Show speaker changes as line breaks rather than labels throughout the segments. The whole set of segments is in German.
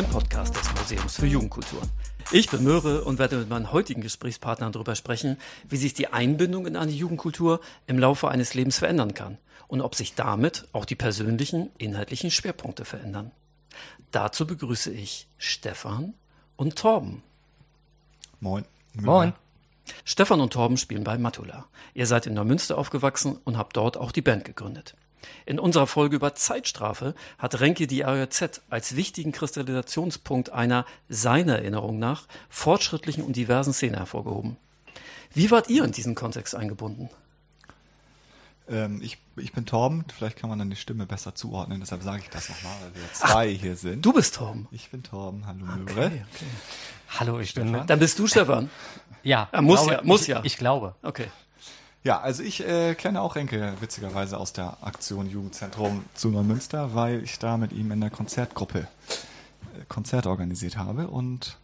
dem Podcast des Museums für Jugendkulturen. Ich bin Möhre und werde mit meinen heutigen Gesprächspartnern darüber sprechen, wie sich die Einbindung in eine Jugendkultur im Laufe eines Lebens verändern kann und ob sich damit auch die persönlichen, inhaltlichen Schwerpunkte verändern. Dazu begrüße ich Stefan und Torben.
Moin.
Moin.
Stefan und Torben spielen bei Matula. Ihr seid in Neumünster aufgewachsen und habt dort auch die Band gegründet. In unserer Folge über Zeitstrafe hat Renke die AOZ als wichtigen Kristallisationspunkt einer seiner Erinnerung nach fortschrittlichen und diversen Szene hervorgehoben. Wie wart ihr in diesen Kontext eingebunden?
Ähm, ich, ich bin Torben, vielleicht kann man dann die Stimme besser zuordnen, deshalb sage ich das nochmal, weil wir zwei Ach, hier sind.
Du bist Torben.
Ich bin Torben, hallo
okay, okay. Hallo, ich bin.
Dann bist du Stefan.
Ja,
ja muss glaube, ja, muss
ich,
ja.
Ich glaube.
Okay.
Ja, also ich äh, kenne auch Renke witzigerweise aus der Aktion Jugendzentrum zu Neumünster, weil ich da mit ihm in der Konzertgruppe äh, Konzert organisiert habe und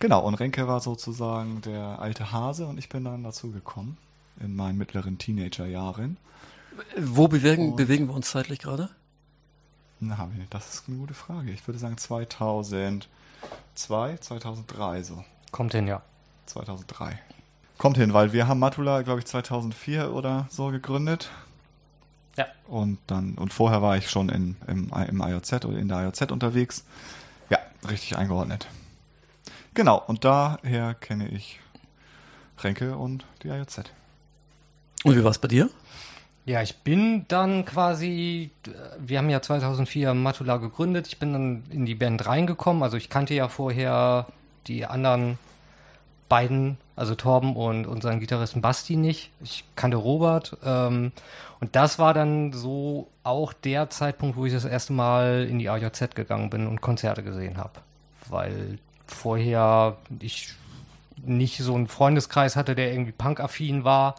genau, und Renke war sozusagen der alte Hase und ich bin dann dazu gekommen in meinen mittleren Teenagerjahren.
Wo bewegen, bewegen wir uns zeitlich gerade?
Na, das ist eine gute Frage. Ich würde sagen 2002, 2003 so.
Kommt hin, ja.
2003. Kommt hin, weil wir haben Matula, glaube ich, 2004 oder so gegründet.
Ja.
Und dann, und vorher war ich schon in, im, im IOZ oder in der IOZ unterwegs. Ja, richtig eingeordnet. Genau, und daher kenne ich Renke und die IOZ.
Und wie war es bei dir?
Ja, ich bin dann quasi, wir haben ja 2004 Matula gegründet, ich bin dann in die Band reingekommen, also ich kannte ja vorher die anderen beiden, also Torben und unseren Gitarristen Basti nicht. Ich kannte Robert. Ähm, und das war dann so auch der Zeitpunkt, wo ich das erste Mal in die AJZ gegangen bin und Konzerte gesehen habe. Weil vorher ich nicht so einen Freundeskreis hatte, der irgendwie punkaffin war.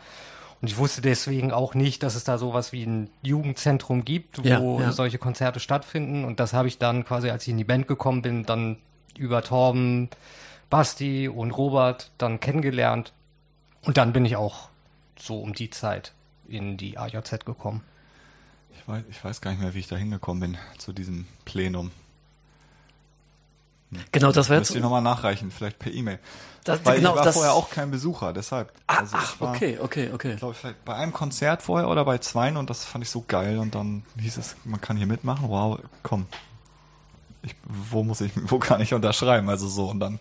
Und ich wusste deswegen auch nicht, dass es da sowas wie ein Jugendzentrum gibt, wo ja, ja. solche Konzerte stattfinden. Und das habe ich dann quasi, als ich in die Band gekommen bin, dann über Torben Basti und Robert dann kennengelernt. Und dann bin ich auch so um die Zeit in die AJZ gekommen.
Ich weiß, ich weiß gar nicht mehr, wie ich da hingekommen bin zu diesem Plenum.
Hm. Genau, das wäre jetzt.
Müsst ihr nochmal nachreichen, vielleicht per E-Mail. Weil genau, ich war das vorher auch kein Besucher, deshalb.
Ah, also ach, war, okay, okay, okay.
Ich glaube, vielleicht bei einem Konzert vorher oder bei zweien und das fand ich so geil und dann hieß es, man kann hier mitmachen. Wow, komm. Ich, wo muss ich, wo kann ich unterschreiben? Also so und dann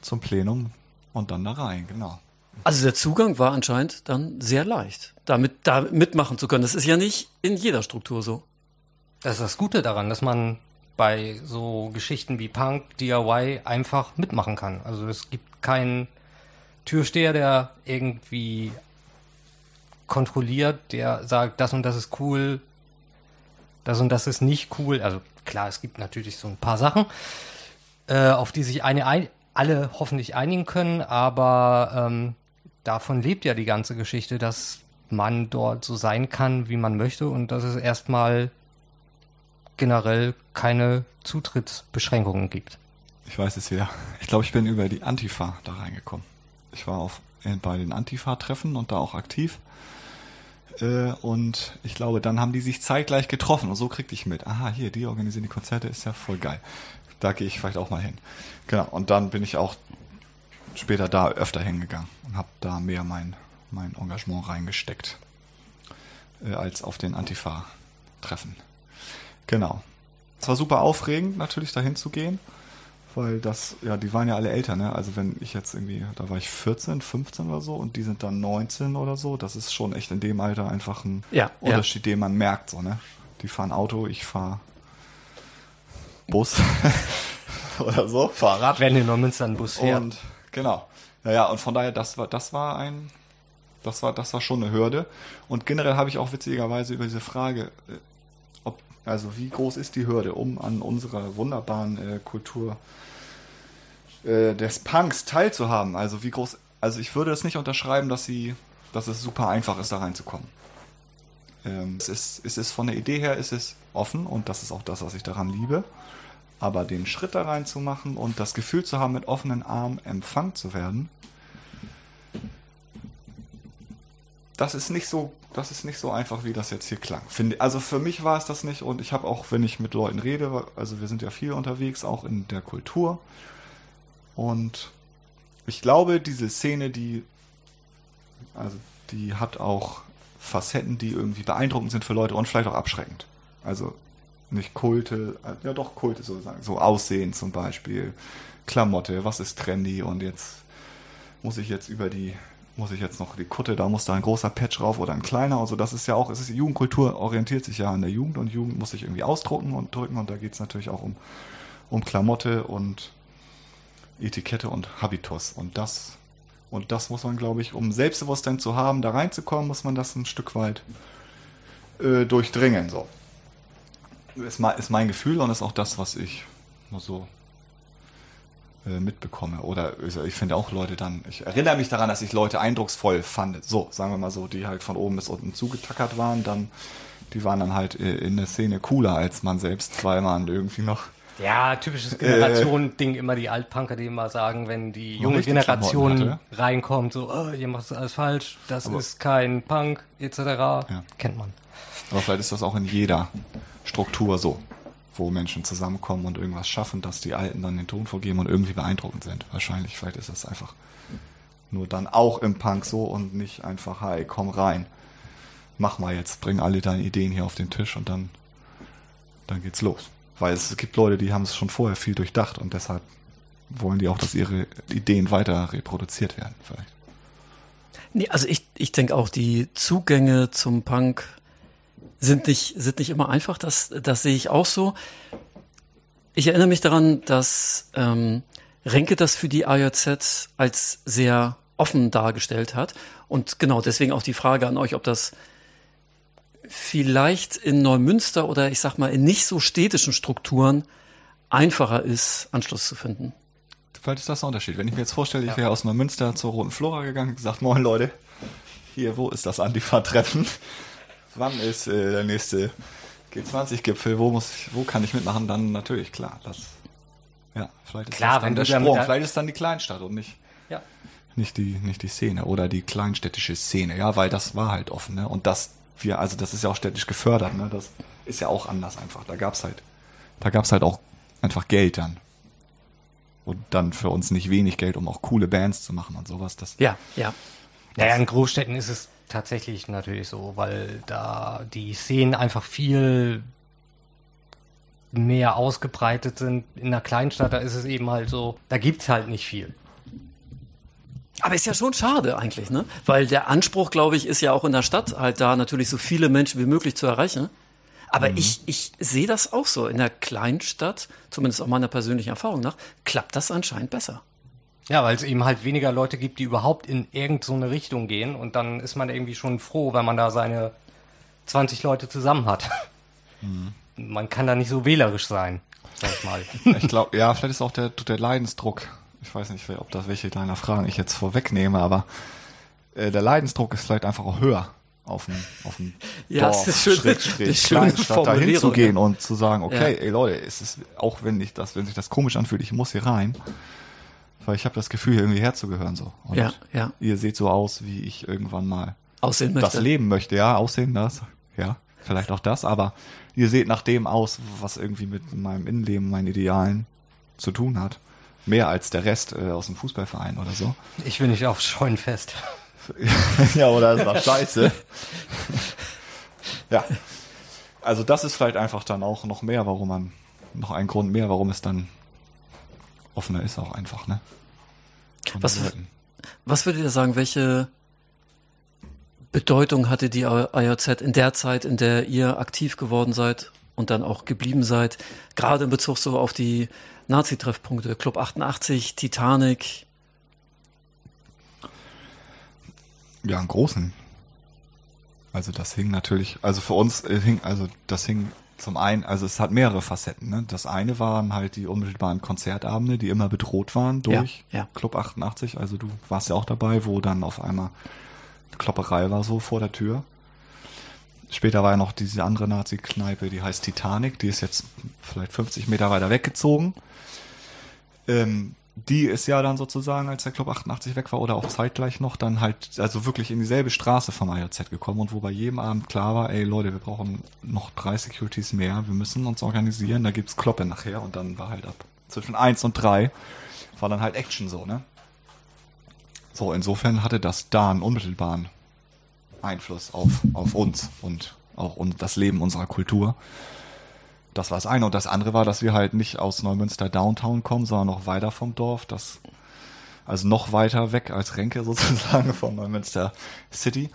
zum Plenum und dann da rein, genau.
Also der Zugang war anscheinend dann sehr leicht, damit da mitmachen zu können. Das ist ja nicht in jeder Struktur so.
Das ist das Gute daran, dass man bei so Geschichten wie Punk, DIY einfach mitmachen kann. Also es gibt keinen Türsteher, der irgendwie kontrolliert, der sagt, das und das ist cool, das und das ist nicht cool. Also klar, es gibt natürlich so ein paar Sachen, äh, auf die sich eine alle hoffentlich einigen können, aber ähm, davon lebt ja die ganze Geschichte, dass man dort so sein kann, wie man möchte und dass es erstmal generell keine Zutrittsbeschränkungen gibt.
Ich weiß es wieder. Ich glaube, ich bin über die Antifa da reingekommen. Ich war auf, äh, bei den Antifa-Treffen und da auch aktiv. Äh, und ich glaube, dann haben die sich zeitgleich getroffen und so kriegte ich mit. Aha, hier, die organisieren die Konzerte, ist ja voll geil da gehe ich vielleicht auch mal hin. Genau, und dann bin ich auch später da öfter hingegangen und habe da mehr mein, mein Engagement reingesteckt äh, als auf den Antifa-Treffen. Genau. Es war super aufregend, natürlich dahin zu gehen, weil das, ja, die waren ja alle älter, ne? Also wenn ich jetzt irgendwie, da war ich 14, 15 oder so und die sind dann 19 oder so, das ist schon echt in dem Alter einfach ein
ja,
Unterschied, ja. den man merkt, so, ne? Die fahren Auto, ich fahre Bus oder so, Fahrrad.
Wenn in Neumünster ein Bus fährt.
Und genau. Naja, und von daher, das war, das war ein, das war, das war schon eine Hürde. Und generell habe ich auch witzigerweise über diese Frage, äh, ob, also wie groß ist die Hürde, um an unserer wunderbaren äh, Kultur äh, des Punks teilzuhaben? Also wie groß, also ich würde es nicht unterschreiben, dass sie, dass es super einfach ist, da reinzukommen. Ähm, es ist, es ist von der Idee her, ist es offen und das ist auch das, was ich daran liebe. Aber den Schritt da rein zu machen und das Gefühl zu haben, mit offenen Armen empfangen zu werden, das ist nicht so, das ist nicht so einfach, wie das jetzt hier klang. Finde, also für mich war es das nicht und ich habe auch, wenn ich mit Leuten rede, also wir sind ja viel unterwegs, auch in der Kultur. Und ich glaube, diese Szene, die, also die hat auch Facetten, die irgendwie beeindruckend sind für Leute und vielleicht auch abschreckend. Also nicht Kulte, äh, ja doch Kulte sozusagen, so Aussehen zum Beispiel, Klamotte, was ist trendy und jetzt muss ich jetzt über die, muss ich jetzt noch die Kutte, da muss da ein großer Patch drauf oder ein kleiner, also das ist ja auch, es ist Jugendkultur orientiert sich ja an der Jugend und Jugend muss sich irgendwie ausdrucken und drücken und da geht es natürlich auch um, um Klamotte und Etikette und Habitus und das und das muss man, glaube ich, um Selbstbewusstsein zu haben, da reinzukommen, muss man das ein Stück weit äh, durchdringen. So. Ist, ist mein Gefühl und ist auch das, was ich nur so äh, mitbekomme. Oder ich finde auch Leute dann, ich erinnere mich daran, dass ich Leute eindrucksvoll fand. So, sagen wir mal so, die halt von oben bis unten zugetackert waren, dann, die waren dann halt äh, in der Szene cooler als man selbst, weil man irgendwie noch
ja, typisches Generation-Ding, immer die Altpunker, die immer sagen, wenn die junge Generation reinkommt, so, oh, ihr macht das alles falsch, das Aber ist kein Punk, etc. Ja. Kennt man.
Aber vielleicht ist das auch in jeder Struktur so, wo Menschen zusammenkommen und irgendwas schaffen, dass die Alten dann den Ton vorgeben und irgendwie beeindruckend sind. Wahrscheinlich, vielleicht ist das einfach nur dann auch im Punk so und nicht einfach, hey, komm rein, mach mal jetzt, bring alle deine Ideen hier auf den Tisch und dann, dann geht's los. Weil es gibt Leute, die haben es schon vorher viel durchdacht und deshalb wollen die auch, dass ihre Ideen weiter reproduziert werden, vielleicht.
Nee, also ich, ich denke auch, die Zugänge zum Punk sind nicht, sind nicht immer einfach, das, das sehe ich auch so. Ich erinnere mich daran, dass ähm, Renke das für die AJZ als sehr offen dargestellt hat. Und genau deswegen auch die Frage an euch, ob das vielleicht in Neumünster oder ich sag mal in nicht so städtischen Strukturen einfacher ist, Anschluss zu finden.
Vielleicht ist das ein Unterschied. Wenn ich mir jetzt vorstelle, ich wäre aus Neumünster zur Roten Flora gegangen und gesagt, moin Leute, hier, wo ist das Antifa-Treffen? Wann ist äh, der nächste G20-Gipfel? Wo muss ich, wo kann ich mitmachen? Dann natürlich, klar, das, ja, vielleicht ist
klar,
das
dann
der
Sprung.
Vielleicht ist dann die Kleinstadt und nicht,
ja.
nicht die, nicht die Szene oder die kleinstädtische Szene, ja, weil das war halt offen, ne? Und das wir, also das ist ja auch städtisch gefördert, ne? Das ist ja auch anders einfach. Da gab's halt, da gab's halt auch einfach Geld dann. Und dann für uns nicht wenig Geld, um auch coole Bands zu machen und sowas. Das,
ja, ja.
Naja, in Großstädten ist es tatsächlich natürlich so, weil da die Szenen einfach viel mehr ausgebreitet sind. In einer Kleinstadt, da ist es eben halt so, da gibt's halt nicht viel.
Aber ist ja schon schade eigentlich, ne? Weil der Anspruch, glaube ich, ist ja auch in der Stadt halt da natürlich so viele Menschen wie möglich zu erreichen. Aber mhm. ich, ich sehe das auch so. In der Kleinstadt, zumindest auch meiner persönlichen Erfahrung nach, klappt das anscheinend besser.
Ja, weil es eben halt weniger Leute gibt, die überhaupt in irgendeine so Richtung gehen. Und dann ist man irgendwie schon froh, wenn man da seine 20 Leute zusammen hat. Mhm. Man kann da nicht so wählerisch sein, sag ich mal.
ich glaube, ja, vielleicht ist auch der, der Leidensdruck ich weiß nicht, ob das welche deiner Fragen ich jetzt vorwegnehme, aber äh, der Leidensdruck ist vielleicht einfach auch höher auf dem, auf dem
ja, Dorf,
das ist schön, Schritt, Schritt, Kleinstadt da hinzugehen ja. und zu sagen, okay, ja. ey Leute, es ist, auch wenn ich das, wenn sich das komisch anfühlt, ich muss hier rein, weil ich habe das Gefühl, hier irgendwie herzugehören so. Und
ja, ja.
Ihr seht so aus, wie ich irgendwann mal
aussehen
möchte. das leben möchte, ja, aussehen das, ja, vielleicht auch das, aber ihr seht nach dem aus, was irgendwie mit meinem Innenleben, meinen Idealen zu tun hat. Mehr als der Rest äh, aus dem Fußballverein oder so.
Ich will nicht auf Scheunenfest.
ja, oder ist doch scheiße. ja. Also das ist vielleicht einfach dann auch noch mehr, warum man, noch ein Grund mehr, warum es dann offener ist auch einfach, ne?
was, was würdet ihr sagen, welche Bedeutung hatte die IOZ in der Zeit, in der ihr aktiv geworden seid und dann auch geblieben seid, gerade in Bezug so auf die Nazi-Treffpunkte, Club 88, Titanic.
Ja, einen großen. Also das hing natürlich, also für uns äh, hing, also das hing zum einen, also es hat mehrere Facetten. Ne? Das eine waren halt die unmittelbaren Konzertabende, die immer bedroht waren durch
ja, ja.
Club 88. Also du warst ja auch dabei, wo dann auf einmal Klopperei war so vor der Tür. Später war ja noch diese andere Nazi-Kneipe, die heißt Titanic, die ist jetzt vielleicht 50 Meter weiter weggezogen. Ähm, die ist ja dann sozusagen, als der Club 88 weg war oder auch zeitgleich noch, dann halt, also wirklich in dieselbe Straße vom IOZ gekommen und wo bei jedem Abend klar war, ey Leute, wir brauchen noch drei Securities mehr, wir müssen uns organisieren, da gibt's Kloppe nachher und dann war halt ab zwischen eins und drei war dann halt Action so, ne? So, insofern hatte das da einen unmittelbaren Einfluss auf, auf uns und auch das Leben unserer Kultur. Das war das eine. Und das andere war, dass wir halt nicht aus Neumünster Downtown kommen, sondern noch weiter vom Dorf. Das, also noch weiter weg als Renke sozusagen von Neumünster City.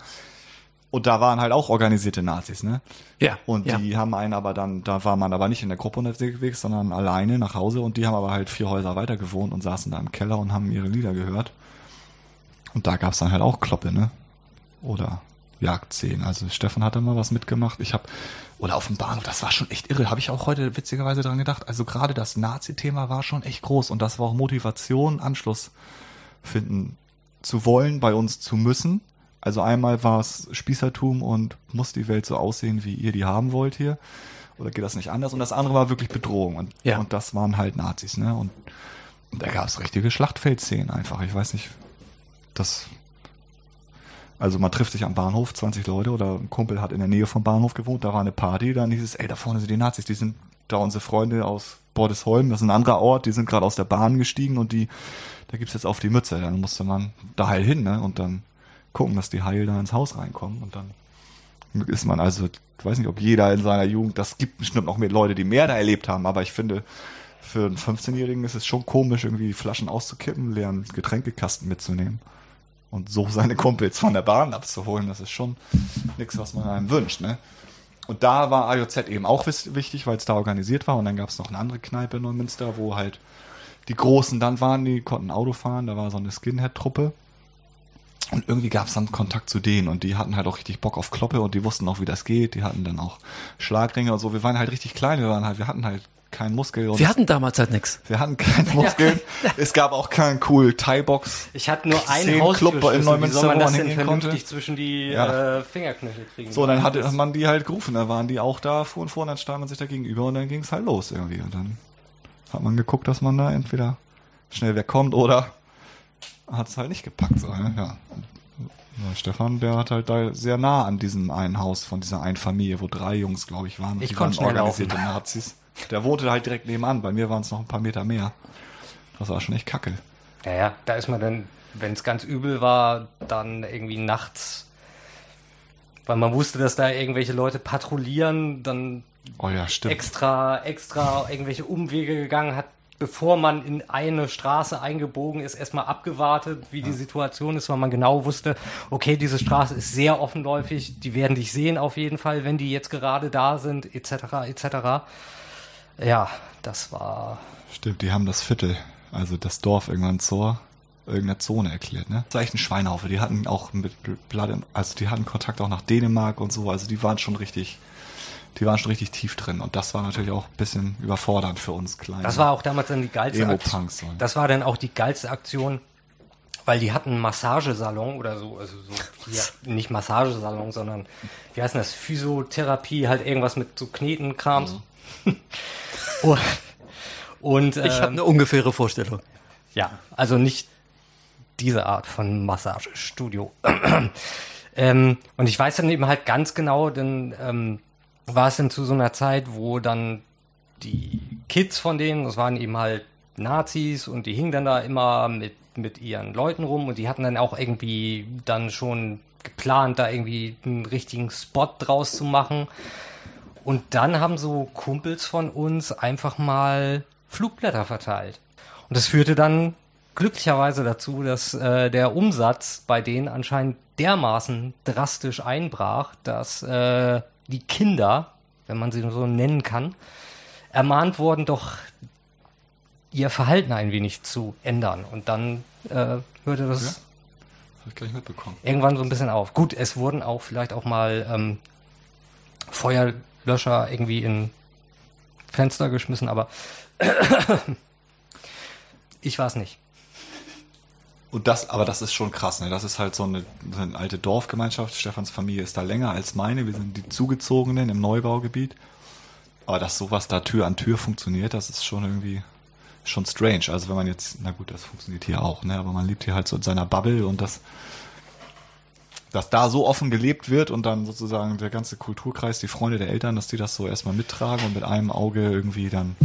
Und da waren halt auch organisierte Nazis, ne?
Ja.
Und
ja.
die haben einen aber dann, da war man aber nicht in der Gruppe unterwegs, sondern alleine nach Hause und die haben aber halt vier Häuser weiter gewohnt und saßen da im Keller und haben ihre Lieder gehört. Und da gab's dann halt auch Kloppe, ne? Oder Jagdszenen. Also Stefan hatte mal was mitgemacht. Ich habe oder auf dem Bahnhof, das war schon echt irre. Habe ich auch heute witzigerweise dran gedacht. Also gerade das Nazi-Thema war schon echt groß und das war auch Motivation, Anschluss finden zu wollen, bei uns zu müssen. Also einmal war es Spießertum und muss die Welt so aussehen, wie ihr die haben wollt hier. Oder geht das nicht anders? Und das andere war wirklich Bedrohung. Und,
Ja.
und das waren halt Nazis, ne? Und, und da gab es richtige Schlachtfeldszenen einfach. Ich weiß nicht, das also man trifft sich am Bahnhof, 20 Leute oder ein Kumpel hat in der Nähe vom Bahnhof gewohnt, da war eine Party, dann hieß es, ey, da vorne sind die Nazis, die sind da unsere Freunde aus Bordesholm, das ist ein anderer Ort, die sind gerade aus der Bahn gestiegen und die, da gibt's jetzt auf die Mütze, dann musste man da heil hin, ne, und dann gucken, dass die heil da ins Haus reinkommen und dann ist man also, ich weiß nicht, ob jeder in seiner Jugend, das gibt bestimmt noch mehr Leute, die mehr da erlebt haben, aber ich finde, für einen 15-Jährigen ist es schon komisch, irgendwie Flaschen auszukippen, leeren Getränkekasten mitzunehmen und so seine Kumpels von der Bahn abzuholen, das ist schon nichts, was man einem wünscht, ne? Und da war AJZ eben auch wichtig, weil es da organisiert war. Und dann gab es noch eine andere Kneipe in Neumünster, wo halt die Großen dann waren, die konnten Auto fahren. Da war so eine Skinhead-Truppe. Und irgendwie gab es dann Kontakt zu denen und die hatten halt auch richtig Bock auf Kloppe und die wussten auch, wie das geht. Die hatten dann auch Schlagringe und so. Wir waren halt richtig klein, wir waren halt, wir hatten halt keinen Muskel. Und
Wir hatten damals halt nix.
wir hatten keine Muskeln. Es gab auch keinen cool Thai-Box.
Ich hatte nur einen
Club in Neumünster,
soll man
wo
das denn
hingehen
vernünftig
konnte?
zwischen die
Ja.
äh, Fingerknöchel kriegen?
So, dann hatte man die halt gerufen, da waren die auch da, fuhren vor und dann stand man sich da gegenüber und dann ging es halt los irgendwie. Und dann hat man geguckt, dass man da entweder schnell wegkommt oder hat es halt nicht gepackt. So, ne? ja. Stefan, der hat halt da sehr nah an diesem einen Haus von dieser einen Familie, wo drei Jungs, glaube ich, waren.
Ich
die
konnte
waren
schnell
organisierte Nazis. Der wohnte halt direkt nebenan, bei mir waren es noch ein paar Meter mehr. Das war schon echt kacke.
Ja, ja, da ist man dann, wenn es ganz übel war, dann irgendwie nachts, weil man wusste, dass da irgendwelche Leute patrouillieren, dann
Oh ja,
extra, extra irgendwelche Umwege gegangen hat, bevor man in eine Straße eingebogen ist, erstmal abgewartet, wie die Situation ist, weil man genau wusste, okay, diese Straße ist sehr offenläufig, die werden dich sehen auf jeden Fall, wenn die jetzt gerade da sind, etc., etc. Ja, das war
Stimmt, die haben das Viertel, also das Dorf irgendwann zur irgendeiner Zone erklärt, ne? Das war echt ein Schweinhaufe. Die hatten auch mit in- also die hatten Kontakt auch nach Dänemark und so, also die waren schon richtig, die waren schon richtig tief drin und das war natürlich auch ein bisschen überfordernd für uns kleine.
Das war auch damals dann die geilste Aktion. Das war dann auch die geilste Aktion, weil die hatten einen Massagesalon oder so, also so hier, nicht Massagesalon, sondern wie heißt das? Physiotherapie, halt irgendwas mit so Knetenkrams. und und
Ich habe
ähm,
eine ungefähre Vorstellung.
ja, also nicht diese Art von Massagestudio. ähm, und ich weiß dann eben halt ganz genau, denn ähm, war es denn zu so einer Zeit, wo dann die Kids von denen, das waren eben halt Nazis und die hingen dann da immer mit, mit ihren Leuten rum und die hatten dann auch irgendwie dann schon geplant, da irgendwie einen richtigen Spot draus zu machen. Und dann haben so Kumpels von uns einfach mal Flugblätter verteilt. Und das führte dann glücklicherweise dazu, dass äh, der Umsatz bei denen anscheinend dermaßen drastisch einbrach, dass äh, die Kinder, wenn man sie so nennen kann, ermahnt wurden, doch ihr Verhalten ein wenig zu ändern. Und dann äh, hörte das
Ja. Ich gar nicht mitbekommen.
irgendwann so ein bisschen auf. Gut, es wurden auch vielleicht auch mal ähm, Feuerlöscher irgendwie in Fenster geschmissen, aber ich war es nicht.
Und das, aber das ist schon krass, ne? Das ist halt so eine, so eine alte Dorfgemeinschaft. Stefans Familie ist da länger als meine. Wir sind die Zugezogenen im Neubaugebiet. Aber dass sowas da Tür an Tür funktioniert, das ist schon irgendwie schon strange. Also wenn man jetzt, na gut, das funktioniert hier auch, ne? Aber man lebt hier halt so in seiner Bubble und das, dass da so offen gelebt wird und dann sozusagen der ganze Kulturkreis, die Freunde der Eltern, dass die das so erstmal mittragen und mit einem Auge irgendwie dann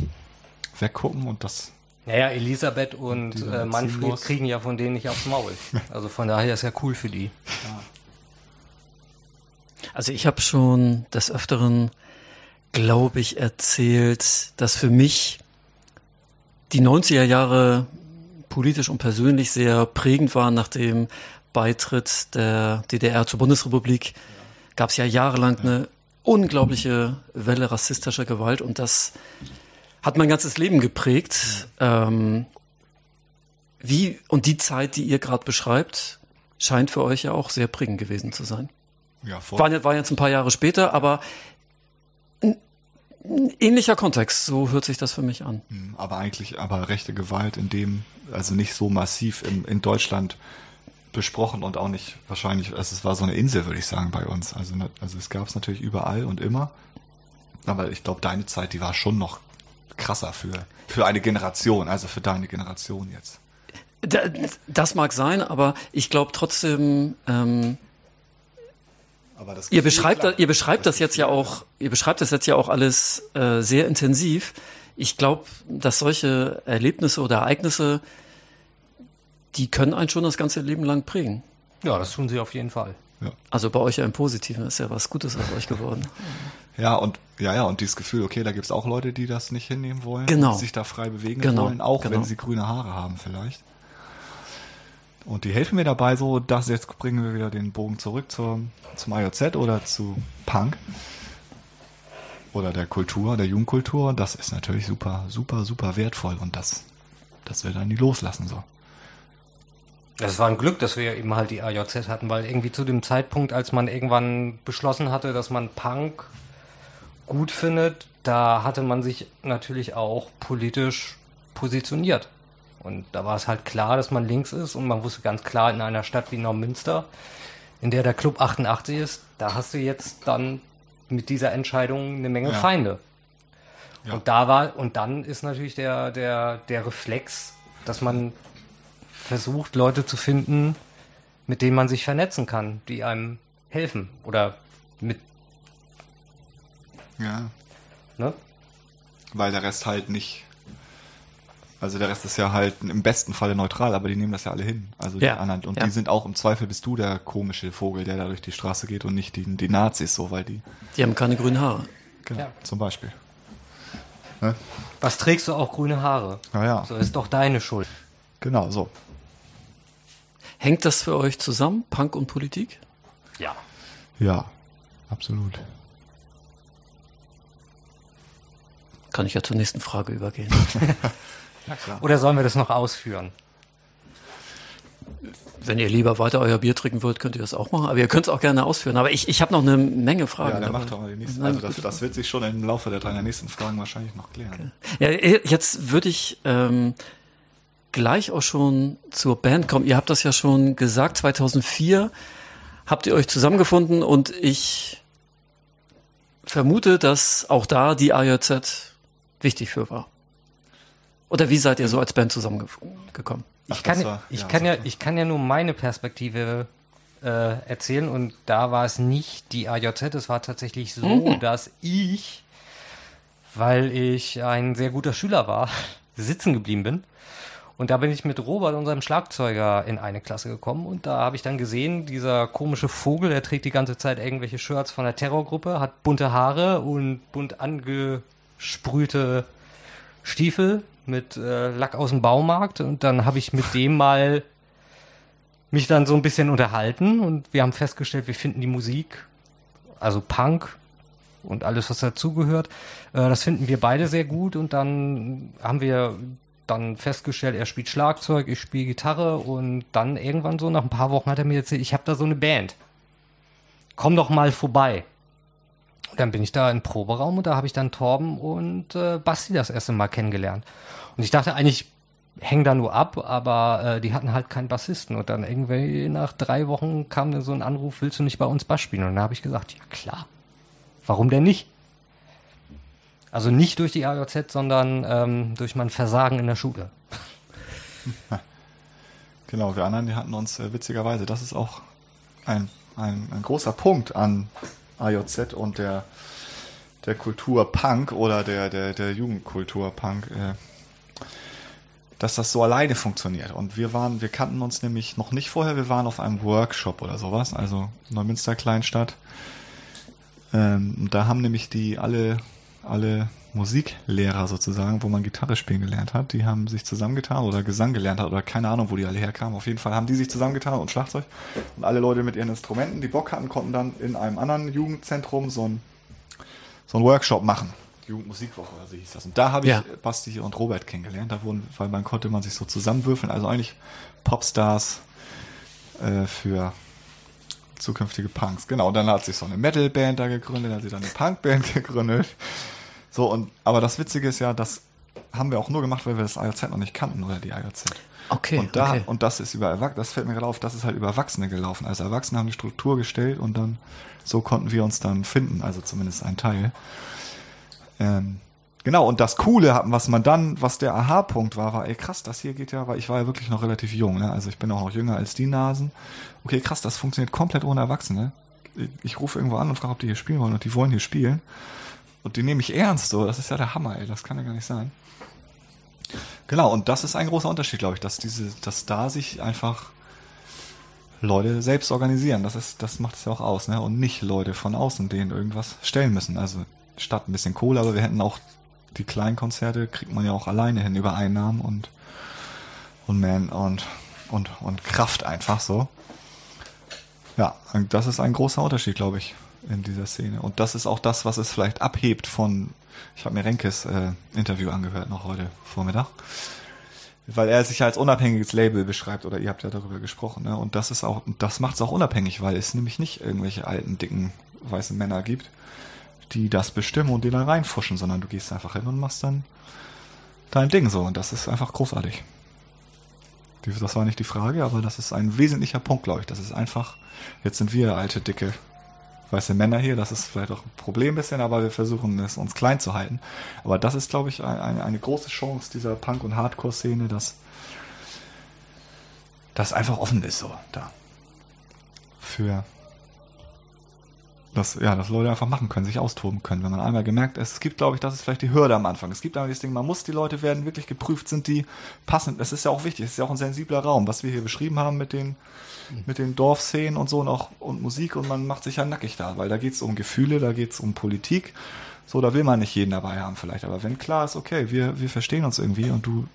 weggucken und das.
Naja, Elisabeth und äh, Manfred
muss.
kriegen ja von denen nicht aufs Maul. Also von daher ist ja cool für die.
Also ich habe schon des Öfteren, glaube ich, erzählt, dass für mich die 90er Jahre politisch und persönlich sehr prägend waren nach dem Beitritt der DDR zur Bundesrepublik. Gab es ja jahrelang eine unglaubliche Welle rassistischer Gewalt und das hat mein ganzes Leben geprägt. Ähm, wie und die Zeit, die ihr gerade beschreibt, scheint für euch ja auch sehr prägend gewesen zu sein.
Ja, voll.
War, jetzt- war jetzt ein paar Jahre später, aber ein, ein ähnlicher Kontext, so hört sich das für mich an.
Hm, Aber eigentlich, aber rechte Gewalt in dem, also nicht so massiv in, in Deutschland besprochen und auch nicht wahrscheinlich, also es war so eine Insel, würde ich sagen, bei uns. Also, ne- also es gab es natürlich überall und immer. Aber ich glaube, deine Zeit, die war schon noch krasser für, für eine Generation, also für deine Generation jetzt.
Da- Das mag sein, aber ich glaube trotzdem, ähm,
Aber das
ihr beschreibt, das, ihr beschreibt das jetzt ja auch, ihr beschreibt das jetzt ja auch alles äh, sehr intensiv. Ich glaube, dass solche Erlebnisse oder Ereignisse, die können einen schon das ganze Leben lang prägen.
Ja, das tun sie auf jeden Fall.
Also bei euch ja im Positiven ist ja was Gutes aus euch geworden.
Ja, und ja, ja, und dieses Gefühl, okay, da gibt's auch Leute, die das nicht hinnehmen wollen,
Genau.
und sich da frei bewegen
Genau,
wollen, auch
genau.
wenn sie grüne Haare haben vielleicht. Und die helfen mir dabei so, dass jetzt bringen wir wieder den Bogen zurück zum, zum IOZ oder zu Punk oder der Kultur, der Jugendkultur. Das ist natürlich super, super, super wertvoll und das, das wir dann nie loslassen so.
Das war ein Glück, dass wir eben halt die AJZ hatten, weil irgendwie zu dem Zeitpunkt, als man irgendwann beschlossen hatte, dass man Punk gut findet, da hatte man sich natürlich auch politisch positioniert. Und da war es halt klar, dass man links ist und man wusste ganz klar, in einer Stadt wie Neumünster, in der der Club 88 ist, da hast du jetzt dann mit dieser Entscheidung eine Menge
Ja.
Feinde.
Ja.
Und da war, und dann ist natürlich der, der, der Reflex, dass man versucht, Leute zu finden, mit denen man sich vernetzen kann, die einem helfen. Oder mit,
Ja.
ne?
Weil der Rest halt nicht. Also der Rest ist ja halt im besten Falle neutral, aber die nehmen das ja alle hin. Also die
Ja,
anderen. Und
ja.
die sind auch im Zweifel bist du der komische Vogel, der da durch die Straße geht und nicht die, die Nazis so, weil die.
Die haben keine grünen Haare.
Genau,
Ja.
zum Beispiel. Ne?
Was trägst du auch grüne Haare?
Naja,
So ist doch deine Schuld.
genau, so.
Hängt das für euch zusammen, Punk und Politik?
Ja.
Ja, absolut.
Kann ich ja zur nächsten Frage übergehen.
Oder sollen wir das noch ausführen?
Wenn ihr lieber weiter euer Bier trinken wollt, könnt ihr das auch machen. Aber ihr könnt es auch gerne ausführen. Aber ich, ich habe noch eine Menge Fragen.
Ja,
aber-
macht doch mal die nächsten. Also das, das wird sich schon im Laufe der drei nächsten Fragen wahrscheinlich noch klären.
Ja, jetzt würde ich ähm, gleich auch schon zur Band kommen. Ihr habt das ja schon gesagt, 2004 habt ihr euch zusammengefunden und ich vermute, dass auch da die AJZ wichtig für war. Oder wie seid ihr so als Band zusammengekommen?
Ach,
Ich kann,
war-
ich,
ja,
kann ja, ich kann ja nur meine Perspektive äh, erzählen und da war es nicht die AJZ, es war tatsächlich so, dass ich, weil ich ein sehr guter Schüler war, sitzen geblieben bin. Und da bin ich mit Robert, unserem Schlagzeuger, in eine Klasse gekommen und da habe ich dann gesehen, dieser komische Vogel, der trägt die ganze Zeit irgendwelche Shirts von der Terrorgruppe, hat bunte Haare und bunt angesprühte Stiefel mit äh, Lack aus dem Baumarkt und dann habe ich mit dem mal mich dann so ein bisschen unterhalten und wir haben festgestellt, wir finden die Musik, also Punk und alles, was dazugehört, äh, das finden wir beide sehr gut und dann haben wir dann festgestellt, er spielt Schlagzeug, ich spiele Gitarre und dann irgendwann so nach ein paar Wochen hat er mir erzählt, ich habe da so eine Band. Komm doch mal vorbei. Und dann bin ich da im Proberaum und da habe ich dann Torben und äh, Basti das erste Mal kennengelernt. Und ich dachte eigentlich, häng da nur ab, aber äh, die hatten halt keinen Bassisten. Und dann irgendwie nach drei Wochen kam dann so ein Anruf, willst du nicht bei uns Bass spielen? Und dann habe ich gesagt, ja klar. Warum denn nicht? Also nicht durch die AJZ, sondern ähm, durch mein Versagen in der Schule.
Genau, wir anderen, die hatten uns äh, witzigerweise, das ist auch ein, ein, ein großer Punkt an AJZ und der, der Kultur Punk oder der, der, der Jugendkultur Punk, äh, dass das so alleine funktioniert. Und wir waren, wir kannten uns nämlich noch nicht vorher, wir waren auf einem Workshop oder sowas, also Neumünster Kleinstadt. Ähm, da haben nämlich die alle, alle Musiklehrer sozusagen, wo man Gitarre spielen gelernt hat, die haben sich zusammengetan oder Gesang gelernt hat oder keine Ahnung, wo die alle herkamen. Auf jeden Fall haben die sich zusammengetan und Schlagzeug. Und alle Leute mit ihren Instrumenten, die Bock hatten, konnten dann in einem anderen Jugendzentrum so ein so ein Workshop machen. Jugendmusikwoche, also hieß das. Und da habe ich
Ja.
Basti und Robert kennengelernt. Da wurden, weil man konnte man sich so zusammenwürfeln. Also eigentlich Popstars äh, für zukünftige Punks. Genau, dann hat sich so eine Metalband da gegründet, hat sie dann eine Punkband gegründet. So, und aber das Witzige ist ja, das haben wir auch nur gemacht, weil wir das IOZ noch nicht kannten oder die IOZ.
Okay,
und da,
okay.
und das ist über Erwachsene, das fällt mir gerade auf, das ist halt über Erwachsene gelaufen. Also Erwachsene haben die Struktur gestellt und dann so konnten wir uns dann finden, also zumindest ein Teil. Ähm, genau, und das Coole, was man dann, was der Aha-Punkt war, war, ey krass, das hier geht ja, weil ich war ja wirklich noch relativ jung, ne? Also ich bin auch noch jünger als die Nasen. Okay, krass, das funktioniert komplett ohne Erwachsene. Ich, ich rufe irgendwo an und frage, ob die hier spielen wollen und die wollen hier spielen. Und die nehme ich ernst, so. Das ist ja der Hammer, ey. Das kann ja gar nicht sein. Genau, und das ist ein großer Unterschied, glaube ich, dass diese, dass da sich einfach Leute selbst organisieren. Das ist, das macht es ja auch aus, ne? Und nicht Leute von außen, denen irgendwas stellen müssen. Also statt ein bisschen Kohle, aber wir hätten auch die kleinen Konzerte kriegt man ja auch alleine hin über Einnahmen und und Man und und und Kraft einfach so. Ja, das ist ein großer Unterschied, glaube ich, in dieser Szene. Und das ist auch das, was es vielleicht abhebt von. Ich habe mir Renkes äh, Interview angehört noch heute Vormittag, weil er sich als unabhängiges Label beschreibt oder ihr habt ja darüber gesprochen. Ne? Und das ist auch, das macht es auch unabhängig, weil es nämlich nicht irgendwelche alten dicken weißen Männer gibt, die das bestimmen und die da reinfuschen, sondern du gehst einfach hin und machst dann dein Ding so. Und das ist einfach großartig. Das war nicht die Frage, aber das ist ein wesentlicher Punkt, glaube ich. Das ist einfach, jetzt sind wir alte, dicke, weiße Männer hier. Das ist vielleicht auch ein Problem ein bisschen, aber wir versuchen es uns klein zu halten. Aber das ist, glaube ich, ein- eine, eine große Chance dieser Punk- und Hardcore-Szene, dass das einfach offen ist so da. Für dass, ja, dass Leute einfach machen können, sich austoben können. Wenn man einmal gemerkt, es gibt, glaube ich, das ist vielleicht die Hürde am Anfang. Es gibt aber das Ding, man muss die Leute werden wirklich geprüft, sind die passend. Das ist ja auch wichtig, es ist ja auch ein sensibler Raum, was wir hier beschrieben haben mit den, mit den Dorfszenen und so und auch und Musik und man macht sich ja nackig da, weil da geht's um Gefühle, da geht's um Politik. So, da will man nicht jeden dabei haben vielleicht. Aber wenn klar ist, okay, wir, wir verstehen uns irgendwie und du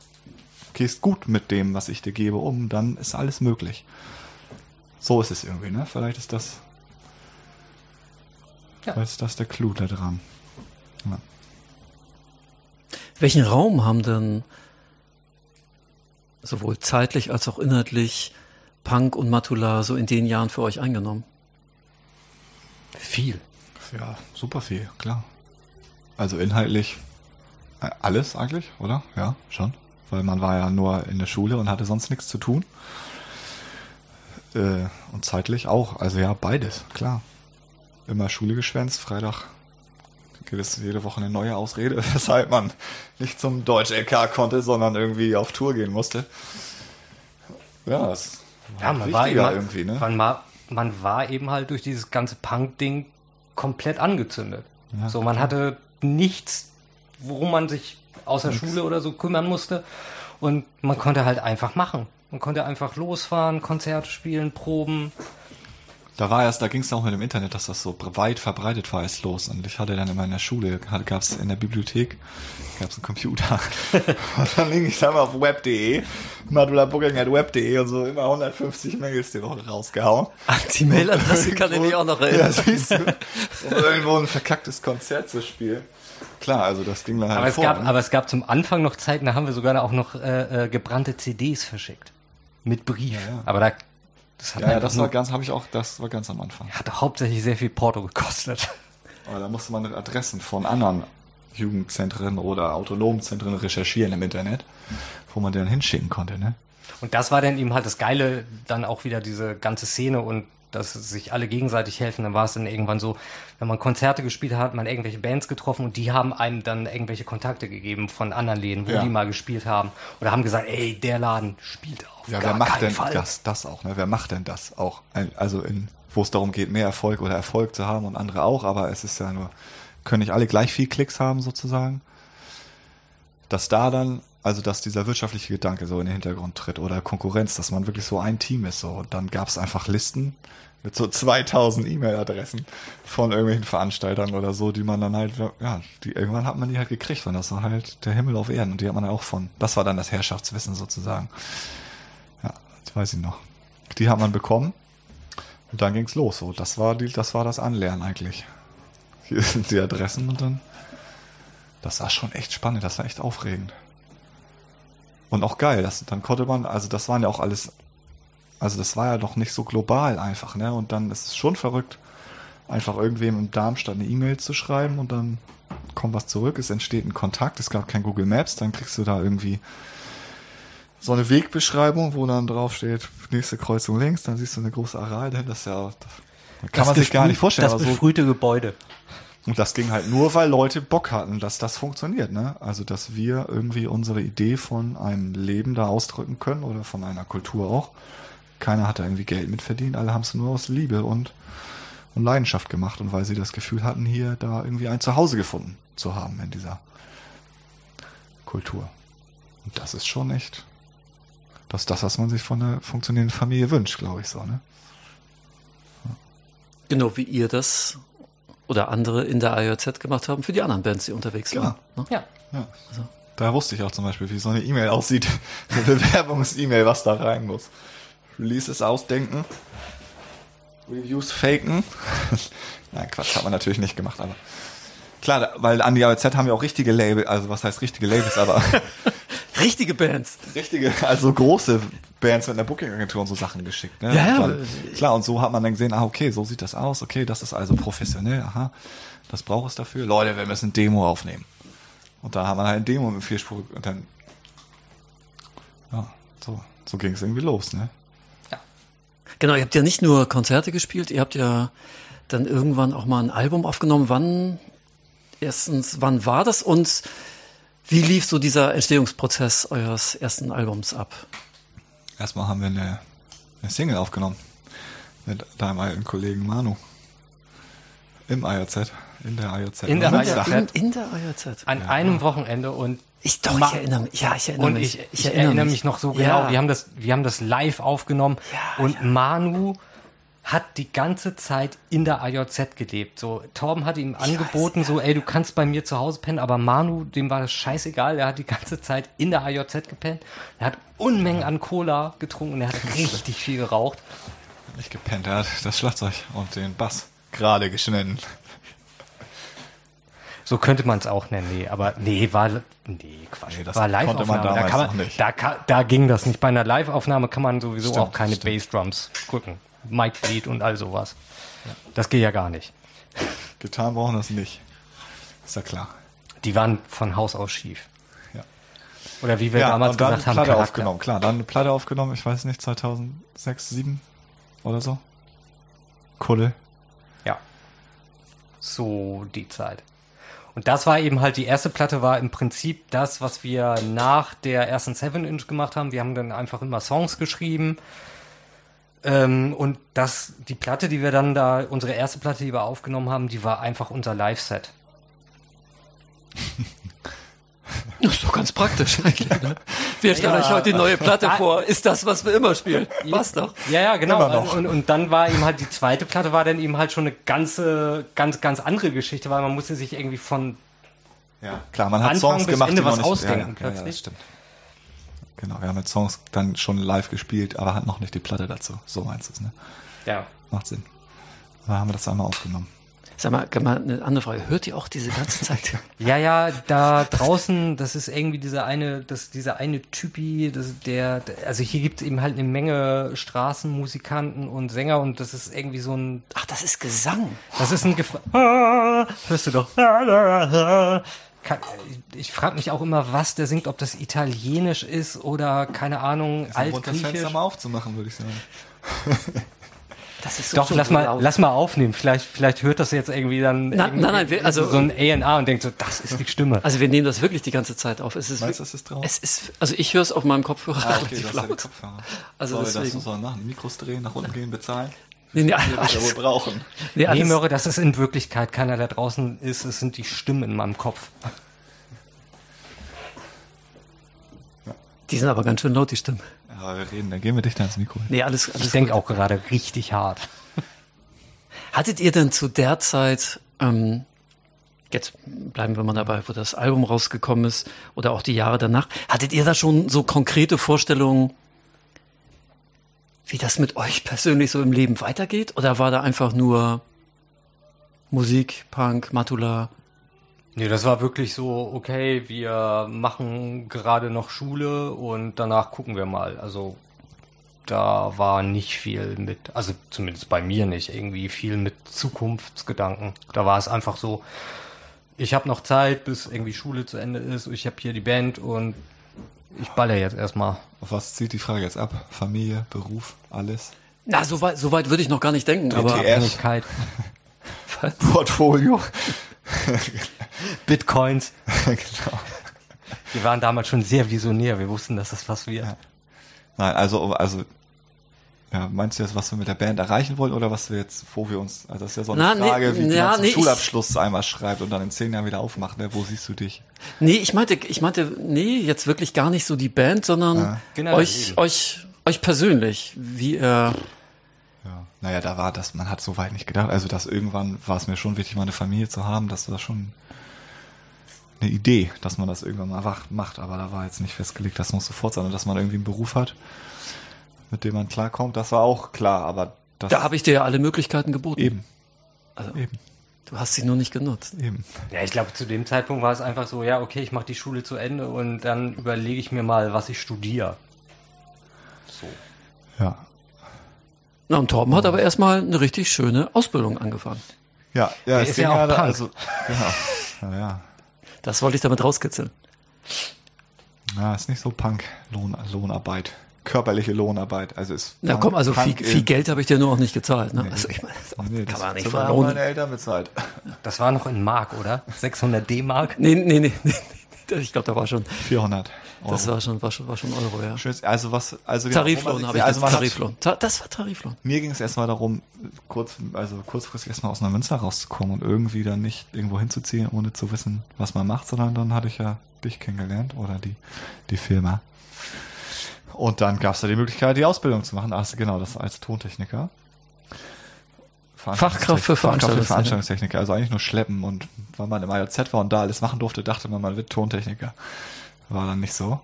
gehst gut mit dem, was ich dir gebe, um, dann ist alles möglich. So ist es irgendwie, ne? Vielleicht ist das
Ja.
Ist das der Clou da dran. Ja.
Welchen Raum haben denn sowohl zeitlich als auch inhaltlich Punk und Matula so in den Jahren für euch eingenommen?
Viel.
ja, super viel, klar. Also inhaltlich äh, alles eigentlich, oder? Ja, schon. Weil man war ja nur in der Schule und hatte sonst nichts zu tun. Äh, und zeitlich auch. Also ja, beides, klar. Immer Schule geschwänzt, Freitag gibt es jede Woche eine neue Ausrede, weshalb man nicht zum Deutsch-LK konnte, sondern irgendwie auf Tour gehen musste. Ja, das
Ja, man war, eben,
irgendwie, ne?
man, war, man war eben halt durch dieses ganze Punk-Ding komplett angezündet.
Ja,
so, man
klar.
hatte nichts, worum man sich außer Schule oder so kümmern musste. Und man konnte halt einfach machen. Man konnte einfach losfahren, Konzerte spielen, proben.
Da war erst, da ging es auch mit dem Internet, dass das so weit verbreitet war, ist los. Und ich hatte dann immer in der Schule, gab es in der Bibliothek, gab es einen Computer. und dann ging ich da mal auf web.de, Madula Booking at web.de und so immer 150 Mails die Woche rausgehauen.
An die Mailadresse kann ich mich auch noch
Ja,
erinnern.
siehst du. Um irgendwo ein verkacktes Konzert zu spielen. Klar, also das ging dann halt
Aber es,
vor.
gab,
ne?
aber es gab zum Anfang noch Zeiten, da haben wir sogar auch noch äh, äh, gebrannte CDs verschickt. Mit Brief.
Ja, ja.
Aber da, das hat
ja, das war ganz, habe ich auch, das war ganz am Anfang.
hat hauptsächlich sehr viel Porto gekostet.
Aber da musste man Adressen von anderen Jugendzentren oder autonomen Zentren recherchieren im Internet, wo man die dann hinschicken konnte, ne?
Und das war dann eben halt das Geile, dann auch wieder diese ganze Szene und dass sich alle gegenseitig helfen. Dann war es dann irgendwann so, wenn man Konzerte gespielt hat, hat man irgendwelche Bands getroffen und die haben einem dann irgendwelche Kontakte gegeben von anderen Läden, wo
Ja.
die mal gespielt haben. Oder haben gesagt, ey, der Laden spielt auf
Ja,
gar
wer macht denn
Fall.
das, das auch? Ne? Wer macht denn das auch? Also in, wo es darum geht, mehr Erfolg oder Erfolg zu haben und andere auch, aber es ist ja nur, können nicht alle gleich viel Klicks haben sozusagen. Dass da dann, also dass dieser wirtschaftliche Gedanke so in den Hintergrund tritt oder Konkurrenz, dass man wirklich so ein Team ist so und dann gab es einfach Listen mit so 2000 E-Mail-Adressen von irgendwelchen Veranstaltern oder so, die man dann halt, ja, die irgendwann hat man die halt gekriegt und das war halt der Himmel auf Erden und die hat man auch von, das war dann das Herrschaftswissen sozusagen. Ja, das weiß ich noch. Die hat man bekommen und dann ging's los. So, das war die, das war das Anlernen eigentlich. Hier sind die Adressen und dann. Das war schon echt spannend, das war echt aufregend. Und auch geil, das, dann konnte man, also das waren ja auch alles, also das war ja doch nicht so global einfach, ne? Und dann ist es schon verrückt, einfach irgendwem in Darmstadt eine E-Mail zu schreiben und dann kommt was zurück, es entsteht ein Kontakt, es gab kein Google Maps, dann kriegst du da irgendwie so eine Wegbeschreibung, wo dann drauf steht, nächste Kreuzung links, dann siehst du eine große Aral, das ist ja, das kann man sich gar nicht vorstellen.
Das
aber so,
Gebäude.
Und das ging halt nur, weil Leute Bock hatten, dass das funktioniert, ne? Also, dass wir irgendwie unsere Idee von einem Leben da ausdrücken können oder von einer Kultur auch. Keiner hat da irgendwie Geld mit verdient, alle haben es nur aus Liebe und, und Leidenschaft gemacht und weil sie das Gefühl hatten, hier da irgendwie ein Zuhause gefunden zu haben in dieser Kultur. Und das ist schon echt, das ist das, was man sich von einer funktionierenden Familie wünscht, glaube ich so, ne?
Genau wie ihr das oder andere in der AJZ gemacht haben für die anderen Bands, die unterwegs
Klar.
waren. Ne?
Ja.
Ja. Da wusste ich auch zum Beispiel, wie so eine E-Mail aussieht. Eine Bewerbungs-E-Mail, was da rein muss. Releases ausdenken. Reviews faken. Nein, Quatsch, hat man natürlich nicht gemacht, aber. Klar, weil an die AOZ haben ja auch richtige Label, also was heißt richtige Labels, aber
Richtige Bands.
richtige, also große Bands mit einer Booking-Agentur und so Sachen geschickt. Ne?
Ja, ja,
Klar, und so hat man dann gesehen, ah, okay, so sieht das aus, okay, das ist also professionell, aha, das braucht es dafür. Leute, wir müssen ein Demo aufnehmen. Und da hat man halt ein Demo mit Vierspur und dann, ja, so, so ging es irgendwie los, ne?
Genau, ihr habt ja nicht nur Konzerte gespielt, ihr habt ja dann irgendwann auch mal ein Album aufgenommen. Wann, erstens, wann war das und wie lief so dieser Entstehungsprozess eures ersten Albums ab?
Erstmal haben wir eine, eine Single aufgenommen mit deinem alten Kollegen Manu. Im IOZ, in der IOZ.
In der. IOZ.
In, in der AJZ.
An einem Wochenende und
Ich doch, ich erinnere mich. Ja, ich erinnere
und
mich.
ich, ich, erinnere mich noch so genau.
Ja.
Wir haben das, wir haben das live aufgenommen
Ja,
und
ja.
Manu hat die ganze Zeit in der AJZ gelebt. So, Torben hat ihm angeboten, so, ey, du kannst bei mir zu Hause pennen, aber Manu, dem war das scheißegal, der hat die ganze Zeit in der AJZ gepennt. Er hat Unmengen an Cola getrunken und er hat richtig viel geraucht.
Nicht gepennt, er hat das Schlagzeug und den Bass gerade geschnitten.
So könnte man es auch nennen, nee, aber nee, war, nee, Quatsch,
Nee, das
war
konnte man
Live-Aufnahme. Da,
damals
kann man,
nicht.
da, da ging das nicht. Bei einer Live-Aufnahme kann man sowieso
Stimmt,
auch keine
stimmt.
Bassdrums drücken. Mic Bleed und all sowas. Das geht ja gar nicht.
Gitarren brauchen das nicht. Ist ja klar.
Die waren von Haus aus schief.
Ja.
Oder wie wir
ja,
damals
dann
gesagt haben,
Platte
Charakter.
aufgenommen. Klar, dann eine Platte aufgenommen, ich weiß nicht, 2006, 2007 oder so. Kuddel.
Ja. So die Zeit. Und das war eben halt, die erste Platte war im Prinzip das, was wir nach der ersten 7-Inch gemacht haben. Wir haben dann einfach immer Songs geschrieben. Ähm, und das, die Platte, die wir dann da, unsere erste Platte, die wir aufgenommen haben, die war einfach unser Live-Set.
Das ist doch ganz praktisch eigentlich. Ne? Wir stellen
Ja.
euch heute die neue Platte vor. Ist das, was wir immer spielen? Passt doch.
Ja, ja, genau. Und, und dann war eben halt die zweite Platte war dann eben halt schon eine ganze, ganz, ganz andere Geschichte, weil man musste sich irgendwie von
Ja, klar, man hat
Anfang
Songs
bis
gemacht,
Ende was ausdenken
ja, ja, ja, ja,
plötzlich.
das stimmt. Genau, wir haben mit Songs dann schon live gespielt, aber hat noch nicht die Platte dazu. So meinst du es, ne?
ja.
Macht Sinn. Da haben wir das einmal aufgenommen.
Sag mal, mal eine andere Frage. Hört ihr auch diese ganze Zeit?
Ja, ja, da draußen, das ist irgendwie dieser eine, das, dieser eine Typi, das, der, also hier gibt es eben halt eine Menge Straßenmusikanten und Sänger und das ist irgendwie so ein,
Ach, das ist Gesang.
das ist ein Gef ah, hörst du doch. Kann- Ich frage mich auch immer, was der singt, ob das italienisch ist oder keine Ahnung, altgriechisch.
mal aufzumachen, würde ich sagen.
Das ist so
Doch, lass mal,
laut.
lass mal aufnehmen. Vielleicht, vielleicht hört das jetzt irgendwie dann
Na-
irgendwie
nein, nein, also-
so ein A&R und denkt so, das ist die Stimme.
Also wir nehmen das wirklich die ganze Zeit auf. Es ist,
Weißt du, es ist drauf?
es ist, also ich höre es auf meinem Kopfhörer
Ah, okay,
relativ
das ist
laut.
Kopfhörer.
Also
Soll das
deswegen.
soll machen? Mikros drehen, nach unten gehen, bezahlen?
Nee, nee,
ja wohl
alles,
brauchen.
nee,
nee,
alles,
Möre, dass es in Wirklichkeit keiner da draußen ist, es sind die Stimmen in meinem Kopf.
die sind aber ganz schön laut, die Stimmen.
Ja, wir reden, dann gehen wir dichter ins Mikro.
Nee, alles,
Ich
alles
denke
gut.
auch gerade richtig hart.
Hattet ihr denn zu der Zeit, ähm, jetzt bleiben wir mal dabei, wo das Album rausgekommen ist oder auch die Jahre danach, hattet ihr da schon so konkrete Vorstellungen, wie das mit euch persönlich so im Leben weitergeht? Oder war da einfach nur Musik, Punk, Matula?
Nee, das war wirklich so, okay, wir machen gerade noch Schule und danach gucken wir mal. Also da war nicht viel mit, also zumindest bei mir nicht, irgendwie viel mit Zukunftsgedanken. Da war es einfach so, ich habe noch Zeit, bis irgendwie Schule zu Ende ist, ich habe hier die Band und ich baller jetzt erstmal.
Auf was zieht die Frage jetzt ab? Familie, Beruf, alles?
Na, so weit, so weit würde ich noch gar nicht denken, aber
DTF.
Abhängigkeit,
Portfolio.
Bitcoins.
genau.
Wir waren damals schon sehr visionär, wir wussten, dass das was wird.
Ja. Nein, also, also, ja, meinst du jetzt, was wir mit der Band erreichen wollen oder was wir jetzt, wo wir uns, also das ist ja so eine
Na, nee,
Frage, wie
ja,
man zum
nee, ich-
Schulabschluss einmal schreibt und dann in zehn Jahren wieder aufmacht, ne? wo siehst du dich?
nee, ich meinte, ich meinte, nee, jetzt wirklich gar nicht so die Band, sondern
Ja.
Generell
euch,
eben.
euch, euch persönlich, wie ihr,
Ja. Naja, da war das, man hat so weit nicht gedacht. Also, dass irgendwann war es mir schon wichtig, mal eine Familie zu haben. Das war schon eine Idee, dass man das irgendwann mal macht. Aber da war jetzt nicht festgelegt, das muss sofort sein. Und dass man irgendwie einen Beruf hat, mit dem man klarkommt, das war auch klar. Aber das
da habe ich dir ja alle Möglichkeiten geboten.
eben,
Also,
eben,
du hast sie nur nicht genutzt.
eben.
Ja, ich glaube, zu dem Zeitpunkt war es einfach so, ja, okay, ich mache die Schule zu Ende und dann überlege ich mir mal, was ich studiere. So.
Ja.
Na, und Torben hat aber erstmal eine richtig schöne Ausbildung angefangen.
Ja, ja,
ist ja auch
da-
Punk.
also, genau. Ja, ja.
Das wollte ich damit rauskitzeln.
Ja, ist nicht so Punk, Lohn, Lohnarbeit. Körperliche Lohnarbeit. Also ist
Na komm, also viel, viel Geld habe ich dir nur auch nicht gezahlt. Ne?
Nee.
Also ich meine, das
Nee,
kann
das
man nicht Lohn.
meine Eltern bezahlt.
Das war noch in Mark, oder? 600 D-Mark?
Nee, nee, nee, nee. Ich glaube, da war schon,
400 Euro.
das war schon, war schon, war schon Euro, ja.
Schön, also was, also genau,
Tariflohn habe ich
also hat-
Tariflohn. Ta das war Tariflohn.
Mir ging es erstmal darum, kurz, also kurzfristig erstmal aus einer Münster rauszukommen und irgendwie dann nicht irgendwo hinzuziehen, ohne zu wissen, was man macht, sondern dann hatte ich ja dich kennengelernt oder die, die Firma. Und dann gab es da die Möglichkeit, die Ausbildung zu machen. Ach, genau, das als Tontechniker.
Fachkraft für
Fachkraft für
Veranstaltungstechnik.
Veranstaltungstechniker. Also eigentlich nur schleppen und weil man im IOZ war und da alles machen durfte, dachte man, man wird Tontechniker. War dann nicht so.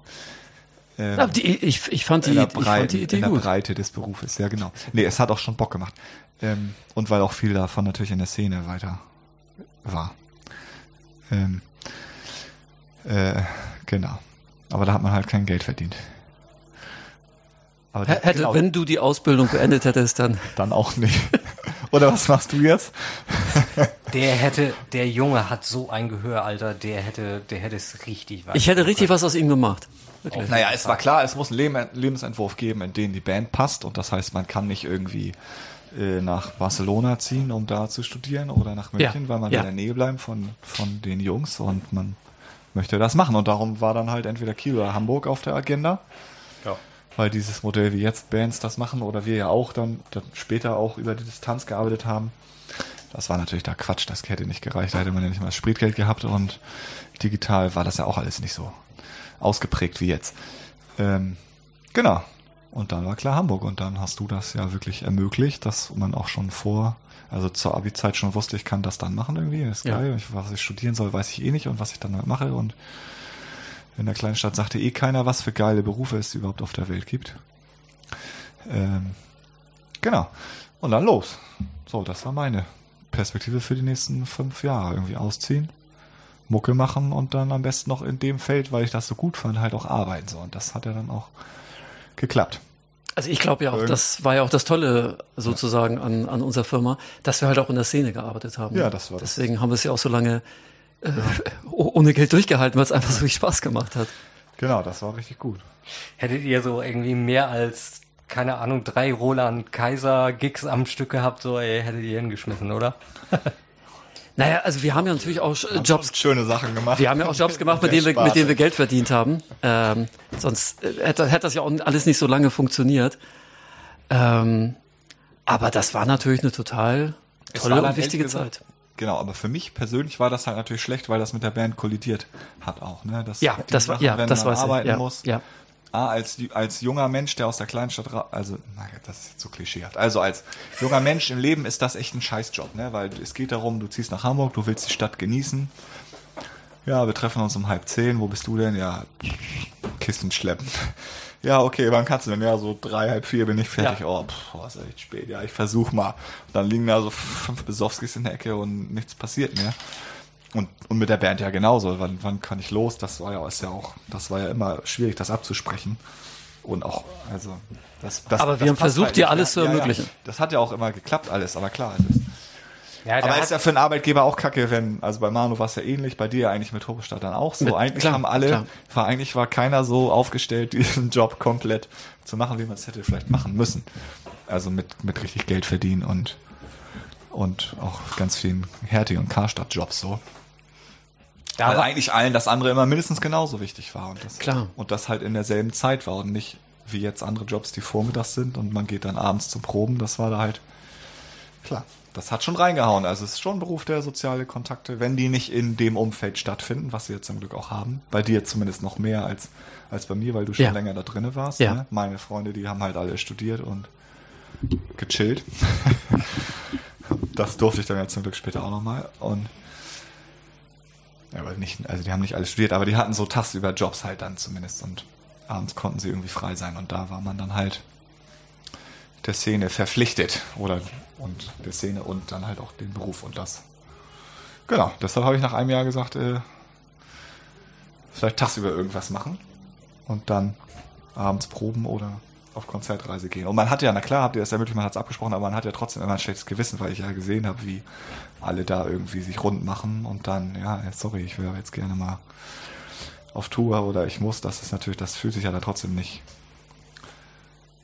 Ähm,
Ja, die, ich, ich, fand die,
der,
ich fand die Idee
in der
gut.
Breite des Berufes, ja genau. Nee, es hat auch schon Bock gemacht. Ähm, und weil auch viel davon natürlich in der Szene weiter war. Ähm, äh, genau. Aber da hat man halt kein Geld verdient.
Hätte,
genau,
wenn du die Ausbildung beendet hättest, dann.
dann auch nicht. Oder was machst du jetzt?
Der hätte, der Junge hat so ein Gehör, Alter, der hätte, der hätte es richtig weit.
Ich hätte richtig was aus ihm gemacht. Wirklich.
Naja, es war klar, es muss einen Leben Lebensentwurf geben, in den die Band passt. Und das heißt, man kann nicht irgendwie äh, nach Barcelona ziehen, um da zu studieren oder nach München,
Ja,
weil man
ja.
in der Nähe bleiben von, von den Jungs und man möchte das machen. Und darum war dann halt entweder Kiel oder Hamburg auf der Agenda.
Ja.
Weil dieses Modell, wie jetzt Bands das machen oder wir ja auch dann, dann später auch über die Distanz gearbeitet haben, das war natürlich da Quatsch, das hätte nicht gereicht, da hätte man ja nicht mal das Spritgeld gehabt und digital war das ja auch alles nicht so ausgeprägt wie jetzt. Ähm, genau. Und dann war klar Hamburg und dann hast du das ja wirklich ermöglicht, dass man auch schon vor, also zur Abi-Zeit schon wusste, ich kann das dann machen irgendwie, ist
Ja.
geil. Was ich studieren soll, weiß ich eh nicht und was ich dann halt mache und in der kleinen Stadt sagte eh keiner, was für geile Berufe es überhaupt auf der Welt gibt. Ähm, genau. Und dann los. So, das war meine Perspektive für die nächsten fünf Jahre. Irgendwie ausziehen, Mucke machen und dann am besten noch in dem Feld, weil ich das so gut fand, halt auch arbeiten. So, und das hat ja dann auch geklappt.
Also ich glaube ja auch,
Irgend-
das war ja auch das Tolle sozusagen an, an unserer Firma, dass wir halt auch in der Szene gearbeitet haben.
Ja, das war das.
Deswegen haben wir es ja auch so lange äh, oh- ohne Geld durchgehalten, weil es einfach so viel Spaß gemacht hat.
Genau, das war richtig gut.
Hättet ihr so irgendwie mehr als keine Ahnung, drei Roland Kaiser Gigs am Stück gehabt, so, ey, hättet ihr hingeschmissen, oder?
Naja, also wir haben ja natürlich auch äh, Jobs,
Schöne Sachen gemacht.
wir haben ja auch Jobs gemacht, mit denen wir, mit denen wir Geld verdient haben. Ähm, sonst äh, hätte, hätte das ja auch alles nicht so lange funktioniert. Ähm, aber das war natürlich eine total tolle und wichtige Zeit.
Genau, aber für mich persönlich war das halt natürlich schlecht, weil das mit der Band kollidiert hat auch. Ne? Das,
Ja, das war,
Sachen,
ja,
wenn
das
man arbeiten.
Ja,
muss.
ja.
A, als, als junger Mensch, der aus der Kleinstadt, ra- also, naja, das ist jetzt so klischeehaft. Also als junger Mensch im Leben ist das echt ein Scheißjob, ne? Weil es geht darum, du ziehst nach Hamburg, du willst die Stadt genießen. Ja, wir treffen uns um halb zehn. Wo bist du denn? Ja, Kisten schleppen. Ja, okay, wann kannst du denn? Ja, so drei, halb vier bin ich fertig.
Ja.
Oh, pff, oh, ist echt spät. Ja, ich versuch mal. Dann liegen da so fünf Besowskis in der Ecke und nichts passiert mehr. Und, und mit der Band ja genauso. Wann, wann kann ich los? Das war ja, ist ja auch, das war ja immer schwierig, das abzusprechen. Und auch, also, das, das
Aber wir
das
haben versucht,
halt
dir alles zu ermöglichen.
Das hat ja auch immer geklappt, alles, aber klar. Ist,
Ja,
aber ist ja für einen Arbeitgeber auch kacke, wenn, also bei Manu war es ja ähnlich, bei dir eigentlich mit Hobestadt dann auch so.
Mit-
eigentlich
klar,
haben alle,
klar.
war eigentlich war keiner so aufgestellt, diesen Job komplett zu machen, wie man es hätte vielleicht machen müssen. Also mit, mit richtig Geld verdienen und, und auch ganz vielen Hertie- und Karstadt-Jobs so.
Da
Weil
war-
eigentlich allen das andere immer mindestens genauso wichtig war. Und das,
Klar.
Und das halt in derselben Zeit war und nicht wie jetzt andere Jobs, die vormittags sind und man geht dann abends zum Proben. Das war da halt, klar, das hat schon reingehauen. Also es ist schon ein Beruf der soziale Kontakte, wenn die nicht in dem Umfeld stattfinden, was sie jetzt zum Glück auch haben. Bei dir zumindest noch mehr als, als bei mir, weil du schon
Ja.
länger da drinne warst.
Ja.
Ne? Meine Freunde, die haben halt alle studiert und gechillt. das durfte ich dann ja zum Glück später auch nochmal. Und ja, aber nicht, also die haben nicht alle studiert, aber die hatten so tagsüber Jobs halt dann zumindest und abends konnten sie irgendwie frei sein und da war man dann halt der Szene verpflichtet oder und der Szene und dann halt auch den Beruf und das. Genau, deshalb habe ich nach einem Jahr gesagt, äh, vielleicht tagsüber irgendwas machen und dann abends proben oder auf Konzertreise gehen. Und man hat ja, na klar, habt ihr das ja möglich, man hat es abgesprochen, aber man hat ja trotzdem immer ein schlechtes Gewissen, weil ich ja gesehen habe, wie alle da irgendwie sich rund machen und dann, ja, sorry, ich wäre jetzt gerne mal auf Tour oder ich muss, das ist natürlich, das fühlt sich ja da trotzdem nicht,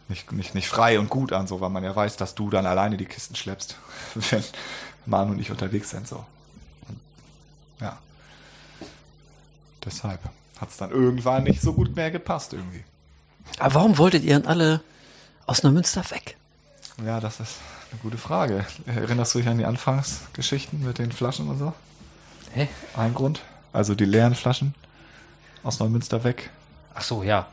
nicht, nicht, nicht frei und gut an, so, weil man ja weiß, dass du dann alleine die Kisten schleppst, wenn Manu und ich unterwegs sind, so. Ja. Deshalb hat es dann irgendwann nicht so gut mehr gepasst irgendwie.
Aber warum wolltet ihr denn alle aus Neumünster weg?
Ja, das ist eine gute Frage. Erinnerst du dich an die Anfangsgeschichten mit den Flaschen und so?
Hä?
Ein Grund? Also die leeren Flaschen aus Neumünster weg.
Ach so, ja.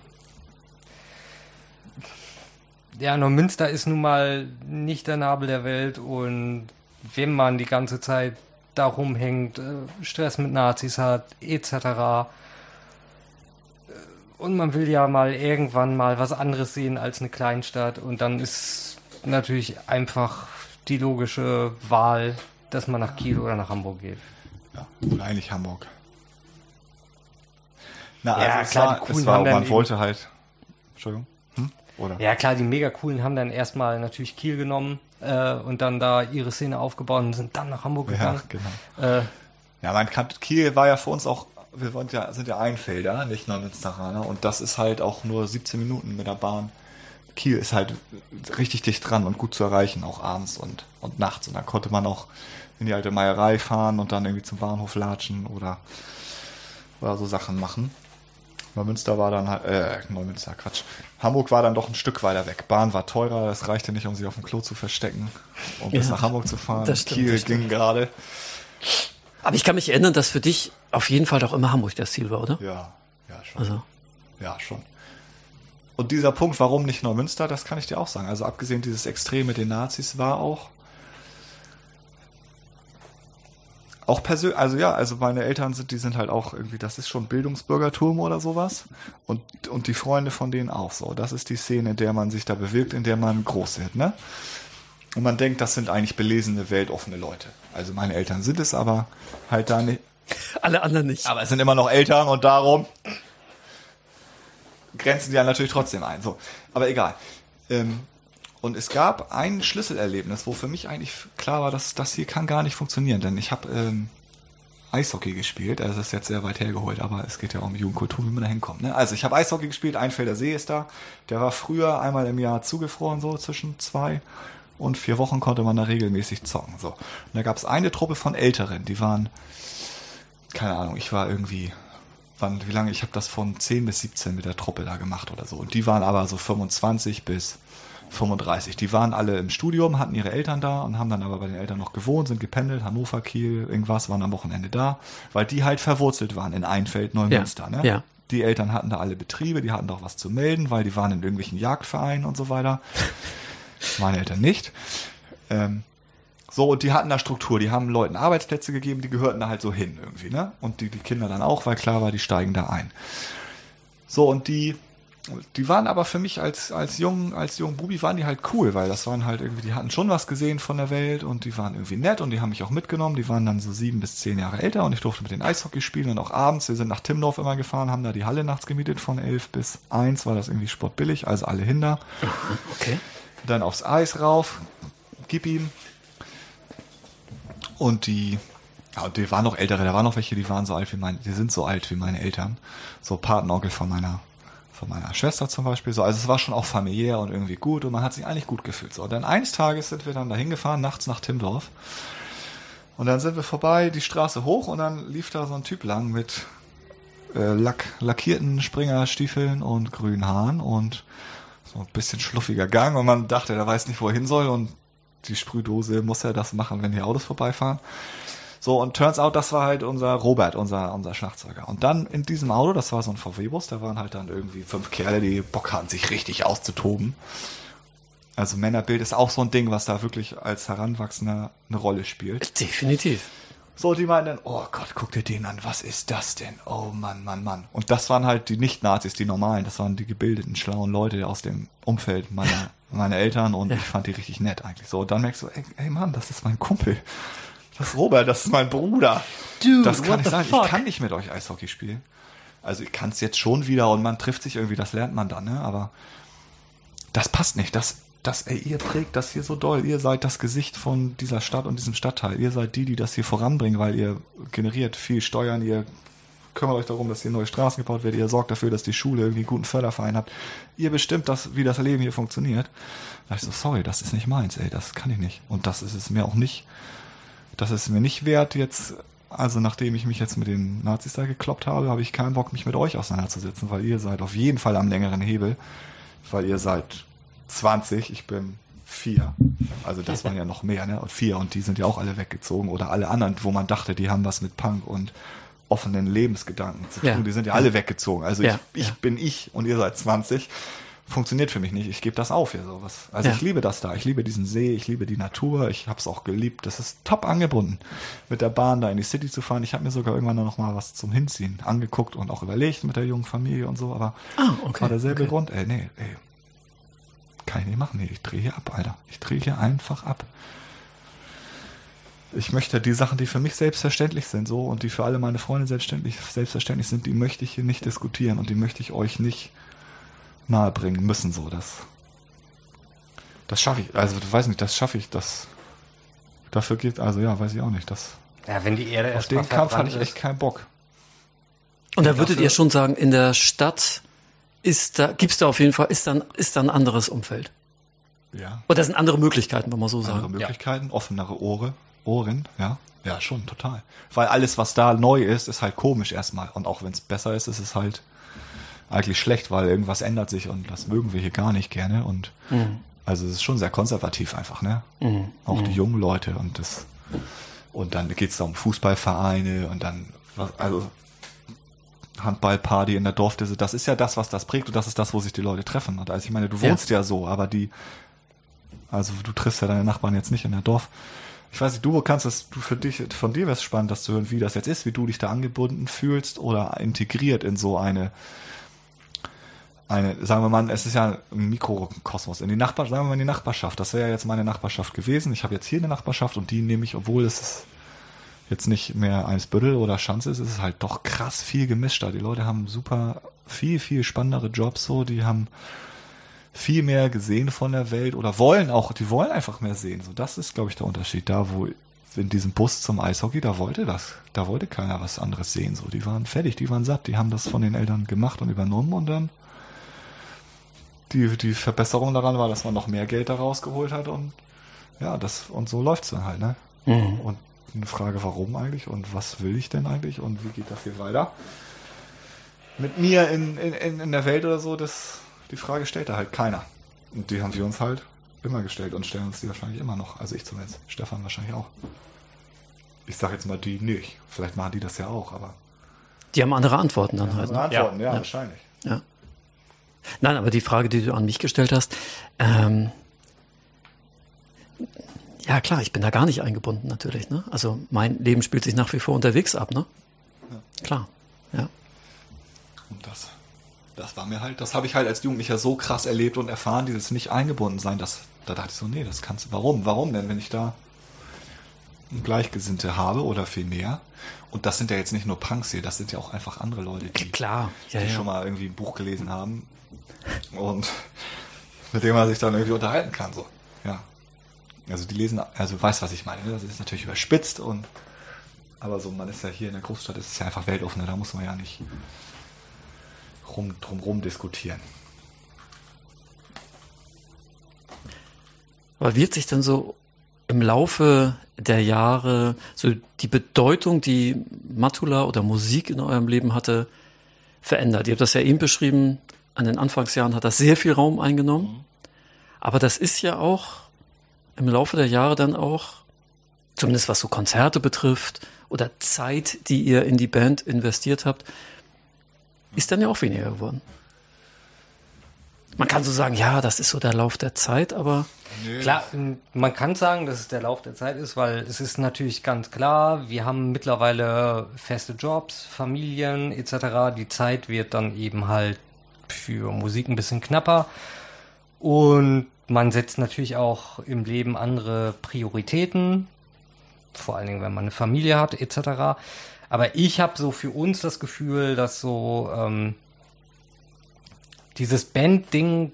Ja, Neumünster ist nun mal nicht der Nabel der Welt und wenn man die ganze Zeit da rumhängt, äh, Stress mit Nazis hat, etc. Und man will ja mal irgendwann mal was anderes sehen als eine Kleinstadt und dann ist natürlich einfach die logische Wahl, dass man nach Kiel oder nach Hamburg geht.
Ja, oder eigentlich Hamburg. Na,
Ja,
es
klar,
war, es war, man
eben-
wollte halt. Entschuldigung. Oder?
Ja, klar, die mega coolen haben dann erstmal natürlich Kiel genommen äh, und dann da ihre Szene aufgebaut und sind dann nach Hamburg
Ja,
gegangen.
genau.
Äh,
Ja, man kann, Kiel war ja für uns auch, wir waren ja, sind ja Einfelder, nicht Neumünsteraner. Und das ist halt auch nur 17 Minuten mit der Bahn. Kiel ist halt richtig dicht dran und gut zu erreichen, auch abends und, und nachts. Und dann konnte man auch in die alte Meierei fahren und dann irgendwie zum Bahnhof latschen oder, oder so Sachen machen. Neumünster war dann halt, äh, Neumünster, Quatsch. Hamburg war dann doch ein Stück weiter weg. Bahn war teurer, es reichte nicht, um sich auf dem Klo zu verstecken, um bis
Ja,
nach Hamburg zu fahren.
das stimmt,
Kiel
das
ging gerade.
Aber ich kann mich erinnern, dass für dich auf jeden Fall doch immer Hamburg das Ziel war, oder?
Ja, ja, schon.
Also,
Ja, schon. Und dieser Punkt, warum nicht Neumünster, das kann ich dir auch sagen. Also abgesehen dieses Extrem mit den Nazis war auch auch persönlich, also ja, also meine Eltern sind, die sind halt auch irgendwie, das ist schon Bildungsbürgertum oder sowas. Und, und die Freunde von denen auch so. Das ist die Szene, in der man sich da bewirkt, in der man groß wird, ne? Und man denkt, das sind eigentlich belesene, weltoffene Leute. Also meine Eltern sind es aber halt da nicht,
alle anderen nicht.
aber es sind immer noch Eltern und darum grenzen die ja natürlich trotzdem ein. So, aber egal. Ähm, und es gab ein Schlüsselerlebnis, wo für mich eigentlich klar war, dass das hier kann gar nicht funktionieren, denn ich habe ähm, Eishockey gespielt. Also das ist jetzt sehr weit hergeholt, aber es geht ja um Jugendkultur, wie man da hinkommt. Ne? Also ich habe Eishockey gespielt, Einfelder See ist da. Der war früher einmal im Jahr zugefroren, so zwischen zwei und vier Wochen konnte man da regelmäßig zocken. So. Und da gab es eine Truppe von Älteren, die waren, keine Ahnung, ich war irgendwie, wann, wie lange, ich habe das von 10 bis 17 mit der Truppe da gemacht oder so. Und die waren aber so 25 bis 35. Die waren alle im Studium, hatten ihre Eltern da und haben dann aber bei den Eltern noch gewohnt, sind gependelt, Hannover, Kiel, irgendwas, waren am Wochenende da, weil die halt verwurzelt waren in Einfeld, Neumünster.
Ja,
ne?
ja.
Die Eltern hatten da alle Betriebe, die hatten doch was zu melden, weil die waren in irgendwelchen Jagdvereinen und so weiter. Meine Eltern nicht. Ähm, so, und die hatten da Struktur, die haben Leuten Arbeitsplätze gegeben, die gehörten da halt so hin irgendwie, ne? Und die, die Kinder dann auch, weil klar war, die steigen da ein. So, und die, die waren aber für mich als, als jung, als jungen Bubi waren die halt cool, weil das waren halt irgendwie, die hatten schon was gesehen von der Welt und die waren irgendwie nett und die haben mich auch mitgenommen. Die waren dann so sieben bis zehn Jahre älter und ich durfte mit den Eishockey spielen und auch abends. Wir sind nach Timdorf immer gefahren, haben da die Halle nachts gemietet von elf bis eins, war das irgendwie sportbillig, also alle hinter.
Okay.
Dann aufs Eis rauf, gib ihm. Und die, ja, und die waren noch ältere, da waren noch welche, die waren so alt wie meine, die sind so alt wie meine Eltern. So Patenonkel von meiner, von meiner Schwester zum Beispiel. So, also es war schon auch familiär und irgendwie gut und man hat sich eigentlich gut gefühlt. So, und dann eines Tages sind wir dann da hingefahren, nachts nach Timdorf. Und dann sind wir vorbei, die Straße hoch und dann lief da so ein Typ lang mit äh, Lack, lackierten Springerstiefeln und grünen Haaren und so ein bisschen schluffiger Gang und man dachte, der weiß nicht, wo er hin soll und die Sprühdose muss ja das machen, wenn die Autos vorbeifahren. So, und turns out, das war halt unser Robert, unser, unser Schlagzeuger. Und dann in diesem Auto, das war so ein VW-Bus, da waren halt dann irgendwie fünf Kerle, die Bock hatten, sich richtig auszutoben. Also Männerbild ist auch so ein Ding, was da wirklich als Heranwachsender eine Rolle spielt.
Definitiv.
So, die meinen dann, oh Gott, guck dir den an, was ist das denn? Oh Mann, Mann, Mann. Und das waren halt die Nicht-Nazis, die normalen, das waren die gebildeten, schlauen Leute aus dem Umfeld meiner, meiner Eltern und ich fand die richtig nett eigentlich. So, und dann merkst du, ey, ey Mann, das ist mein Kumpel. Das ist Robert, das ist mein Bruder.
Dude,
das kann
the
sein.
fuck?
Ich kann nicht mit euch Eishockey spielen. Also ich kann es jetzt schon wieder und man trifft sich irgendwie, das lernt man dann, ne? Aber das passt nicht. Das, das, ey, ihr prägt das hier so doll. Ihr seid das Gesicht von dieser Stadt und diesem Stadtteil. Ihr seid die, die das hier voranbringen, weil ihr generiert viel Steuern, ihr kümmert euch darum, dass hier neue Straßen gebaut werden, ihr sorgt dafür, dass die Schule irgendwie einen guten Förderverein hat. Ihr bestimmt das, wie das Leben hier funktioniert. Da ich so, sorry, das ist nicht meins, ey, das kann ich nicht. Und das ist es mir auch nicht, das ist mir nicht wert jetzt, also nachdem ich mich jetzt mit den Nazis da gekloppt habe, habe ich keinen Bock, mich mit euch auseinanderzusetzen, weil ihr seid auf jeden Fall am längeren Hebel, weil ihr seid 20, ich bin vier. Also das waren ja noch mehr, ne? Und vier und die sind ja auch alle weggezogen oder alle anderen, wo man dachte, die haben was mit Punk und offenen Lebensgedanken zu tun.
Ja.
Die sind ja alle weggezogen. Also
Ja,
ich, ich
ja.
bin ich und ihr seid 20. Funktioniert für mich nicht. Ich gebe das auf hier sowas. Also
Ja.
ich liebe das da. Ich liebe diesen See, ich liebe die Natur. Ich habe es auch geliebt. Das ist top angebunden, mit der Bahn da in die City zu fahren. Ich habe mir sogar irgendwann noch mal was zum Hinziehen angeguckt und auch überlegt mit der jungen Familie und so. Aber
Ah, okay,
war derselbe
okay.
Grund. Ey, nee, ey, kann ich nicht machen. Nee, ich drehe hier ab, Alter. Ich drehe hier einfach ab. Ich möchte die Sachen, die für mich selbstverständlich sind, so und die für alle meine Freunde selbstverständlich, selbstverständlich sind, die möchte ich hier nicht diskutieren und die möchte ich euch nicht nahebringen müssen, so das. Das schaffe ich, also du weißt nicht, das schaffe ich, das. Dafür geht, also ja, weiß ich auch nicht. Das,
Ja, wenn die Erde
auf
erst
den Kampf hatte ich echt keinen Bock.
Und da würdet ihr schon sagen, in der Stadt ist da, gibt's da auf jeden Fall, ist dann, ist da ein anderes Umfeld.
Ja.
Oder das sind andere Möglichkeiten, wenn man so
andere
sagen.
Möglichkeiten, offenere Ohre, Ohren, ja. Ja, schon, total. Weil alles, was da neu ist, ist halt komisch erstmal. Und auch wenn es besser ist, ist es halt eigentlich schlecht, weil irgendwas ändert sich und das mögen wir hier gar nicht gerne. Und also es ist schon sehr konservativ einfach, ne? Auch die jungen Leute und das und dann geht's da um Fußballvereine und dann also Handballparty in der Dorfdisse, das ist ja das, was das prägt und das ist das, wo sich die Leute treffen. Und also ich meine, du
Ja.
wohnst ja so, aber die, also du triffst ja deine Nachbarn jetzt nicht in der Dorf. Ich weiß nicht, du kannst es, du für dich, von dir wäre es spannend, das zu hören, wie das jetzt ist, wie du dich da angebunden fühlst oder integriert in so eine, eine, sagen wir mal, es ist ja ein Mikrokosmos, in die Nachbar, sagen wir mal in die Nachbarschaft. Das wäre ja jetzt meine Nachbarschaft gewesen. Ich habe jetzt hier eine Nachbarschaft und die nehme ich, obwohl es jetzt nicht mehr Eimsbüttel oder Schanze ist, ist es halt doch krass viel gemischter. Die Leute haben super viel, viel spannendere Jobs so, die haben viel mehr gesehen von der Welt oder wollen auch, die wollen einfach mehr sehen. So, das ist, glaube ich, der Unterschied. Da, wo in diesem Bus zum Eishockey, da wollte das, da wollte keiner was anderes sehen. So, die waren fertig, die waren satt, die haben das von den Eltern gemacht und übernommen und dann die, die Verbesserung daran war, dass man noch mehr Geld daraus geholt hat und ja, das und so läuft's dann halt, ne?
Mhm.
Und eine Frage, warum eigentlich und was will ich denn eigentlich und wie geht das hier weiter? Mit mir in, in, in der Welt oder so, das, die Frage stellt da halt keiner. Und die haben wir uns halt immer gestellt und stellen uns die wahrscheinlich immer noch. Also ich zumindest. Stefan wahrscheinlich auch. Ich sag jetzt mal die nicht. Vielleicht machen die das ja auch, aber.
Die haben andere Antworten dann halt. Ne?
Antworten, ja,
Ja.
wahrscheinlich.
Ja. Nein, aber die Frage, die du an mich gestellt hast, ähm, ja klar, ich bin da gar nicht eingebunden natürlich. Ne? Also mein Leben spielt sich nach wie vor unterwegs ab, ne? Klar, ja.
Und das, das war mir halt, das habe ich halt als Jugendlicher so krass erlebt und erfahren, dieses nicht eingebunden sein, das, da dachte ich so, nee, das kannst du, warum, warum denn, wenn ich da Gleichgesinnte habe oder viel mehr? Und das sind ja jetzt nicht nur Punks hier, das sind ja auch einfach andere Leute, die,
Klar, ja,
die
ja.
schon mal irgendwie ein Buch gelesen haben und mit dem man sich dann irgendwie unterhalten kann, so, ja. Also die lesen, also weißt, was ich meine, ne? das ist natürlich überspitzt und aber so, man ist ja hier in der Großstadt, es ist ja einfach weltoffener, da muss man ja nicht rum, drumrum diskutieren.
Aber wird sich dann so im Laufe der Jahre so die Bedeutung, die Matula oder Musik in eurem Leben hatte, verändert? Ihr habt das ja eben beschrieben, an den Anfangsjahren hat das sehr viel Raum eingenommen. Aber das ist ja auch im Laufe der Jahre dann auch, zumindest was so Konzerte betrifft oder Zeit, die ihr in die Band investiert habt, ist dann ja auch weniger geworden. Man kann so sagen, ja, das ist so der Lauf der Zeit, aber
Klar, m, man kann sagen, dass es der Lauf der Zeit ist, weil es ist natürlich ganz klar, wir haben mittlerweile feste Jobs, Familien etc. Die Zeit wird dann eben halt für Musik ein bisschen knapper und man setzt natürlich auch im Leben andere Prioritäten, vor allen Dingen, wenn man eine Familie hat etc. Aber ich habe so für uns das Gefühl, dass so ähm, dieses Band-Ding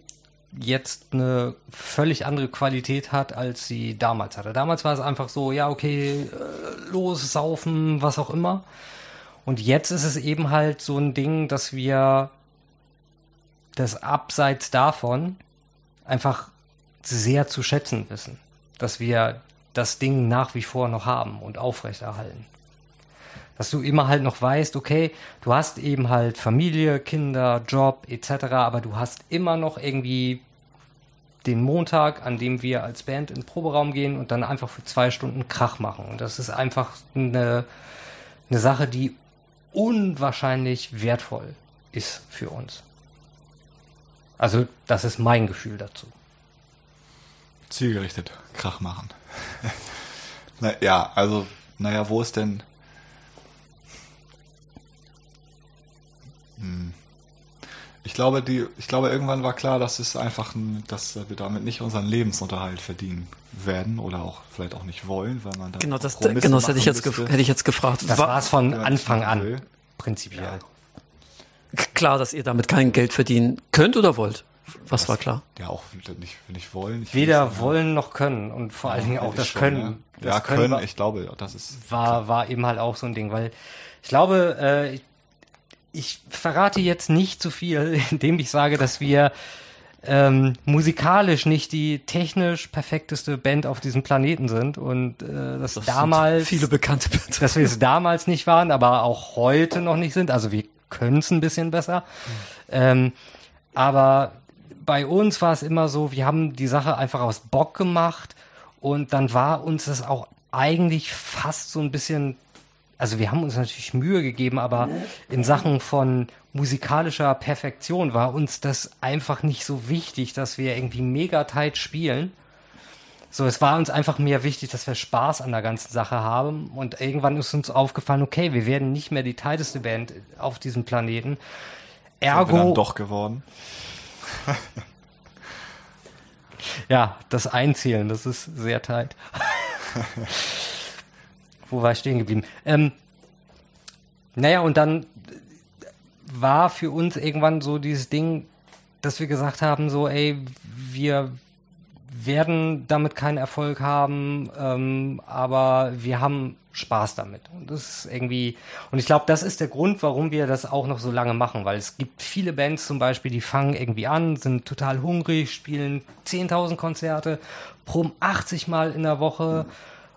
jetzt eine völlig andere Qualität hat, als sie damals hatte. Damals war es einfach so, ja, okay, äh, los, saufen, was auch immer. Und jetzt ist es eben halt so ein Ding, dass wir das abseits davon einfach sehr zu schätzen wissen. Dass wir das Ding nach wie vor noch haben und aufrechterhalten. Dass du immer halt noch weißt, okay, du hast eben halt Familie, Kinder, Job etc., aber du hast immer noch irgendwie den Montag, an dem wir als Band in den Proberaum gehen und dann einfach für zwei Stunden Krach machen. Und das ist einfach eine, eine Sache, die unwahrscheinlich wertvoll ist für uns. Also, das ist mein Gefühl dazu.
Zielgerichtet Krach machen. Na, ja, also, naja, wo ist denn. Hm. Ich glaube, die, ich glaube, irgendwann war klar, dass es einfach, ein, dass wir damit nicht unseren Lebensunterhalt verdienen werden oder auch vielleicht auch nicht wollen, weil man da
genau das, genau das hätte ich jetzt,
müsste.
hätte ich jetzt gefragt.
Das
Wa-
war es von
Ja,
Anfang an,
will.
prinzipiell.
Klar, dass ihr damit kein Geld verdienen könnt oder wollt. Was war klar?
Ja, auch nicht, nicht wollen. Ich
Weder
weiß,
wollen noch können und vor allen Dingen auch das
schon,
Können.
Ja,
Das
ja können,
war-
ich glaube, das ist.
war, war eben halt auch so ein Ding, weil ich glaube, äh, ich, ich verrate jetzt nicht zu viel, indem ich sage, dass wir ähm, musikalisch nicht die technisch perfekteste Band auf diesem Planeten sind und äh, dass
Das
damals,
sind viele bekannte Bands.
dass wir es damals nicht waren, aber auch heute noch nicht sind. Also wir können es ein bisschen besser. Ähm, aber bei uns war es immer so, wir haben die Sache einfach aus Bock gemacht und dann war uns das auch eigentlich fast so ein bisschen, also wir haben uns natürlich Mühe gegeben, aber in Sachen von musikalischer Perfektion war uns das einfach nicht so wichtig, dass wir irgendwie mega tight spielen. So, es war uns einfach mehr wichtig, dass wir Spaß an der ganzen Sache haben. Und irgendwann ist uns aufgefallen, okay, wir werden nicht mehr die tighteste Band auf diesem Planeten.
Sind wir
Ergo,
doch geworden.
ja, das Einzählen, das ist sehr tight. Wo war ich stehen geblieben? Ähm, naja, und dann war für uns irgendwann so dieses Ding, dass wir gesagt haben, so, ey, wir werden damit keinen Erfolg haben, ähm, aber wir haben Spaß damit. Und das ist irgendwie, und ich glaube, das ist der Grund, warum wir das auch noch so lange machen, weil es gibt viele Bands zum Beispiel, die fangen irgendwie an, sind total hungrig, spielen 10.000 Konzerte, proben 80 Mal in der Woche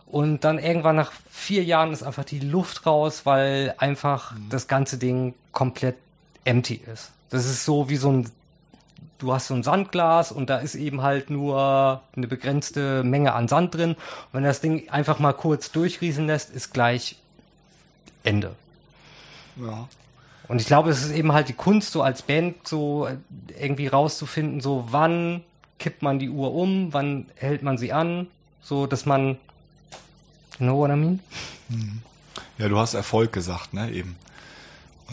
und dann irgendwann nach vier Jahren ist einfach die Luft raus, weil einfach mhm. das ganze Ding komplett empty ist. Das ist so wie so ein du hast so ein Sandglas und da ist eben halt nur eine begrenzte Menge an Sand drin. Und wenn das Ding einfach mal kurz durchrieseln lässt, ist gleich Ende. Ja. Und ich glaube, es ist eben halt die Kunst, so als Band so irgendwie rauszufinden, so wann kippt man die Uhr um, wann hält man sie an, so dass man, you know what I mean?
Mhm. Ja, du hast Erfolg gesagt, ne, eben.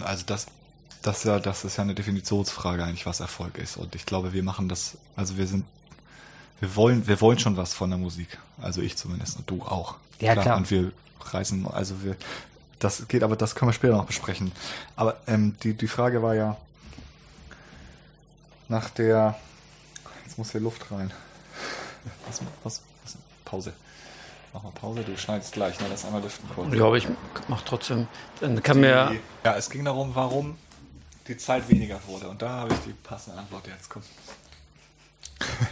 Also das, das ja, das ist ja eine Definitionsfrage eigentlich, was Erfolg ist. Und ich glaube, wir machen das, also wir sind, wir wollen, wir wollen schon was von der Musik. Also ich zumindest und du auch.
Ja, klar. klar.
Und wir reißen, also wir, das geht, aber das können wir später noch besprechen. Aber ähm, die, die Frage war ja nach der, jetzt muss hier Luft rein. Was, was, was Pause. Mach mal Pause, du schneidest gleich, ne? Das einmal lüften
kurz. Ja, aber ich mach trotzdem. Dann kann mir.
Ja, es ging darum, warum die Zeit weniger wurde. Und da habe ich die passende Antwort jetzt. Komm.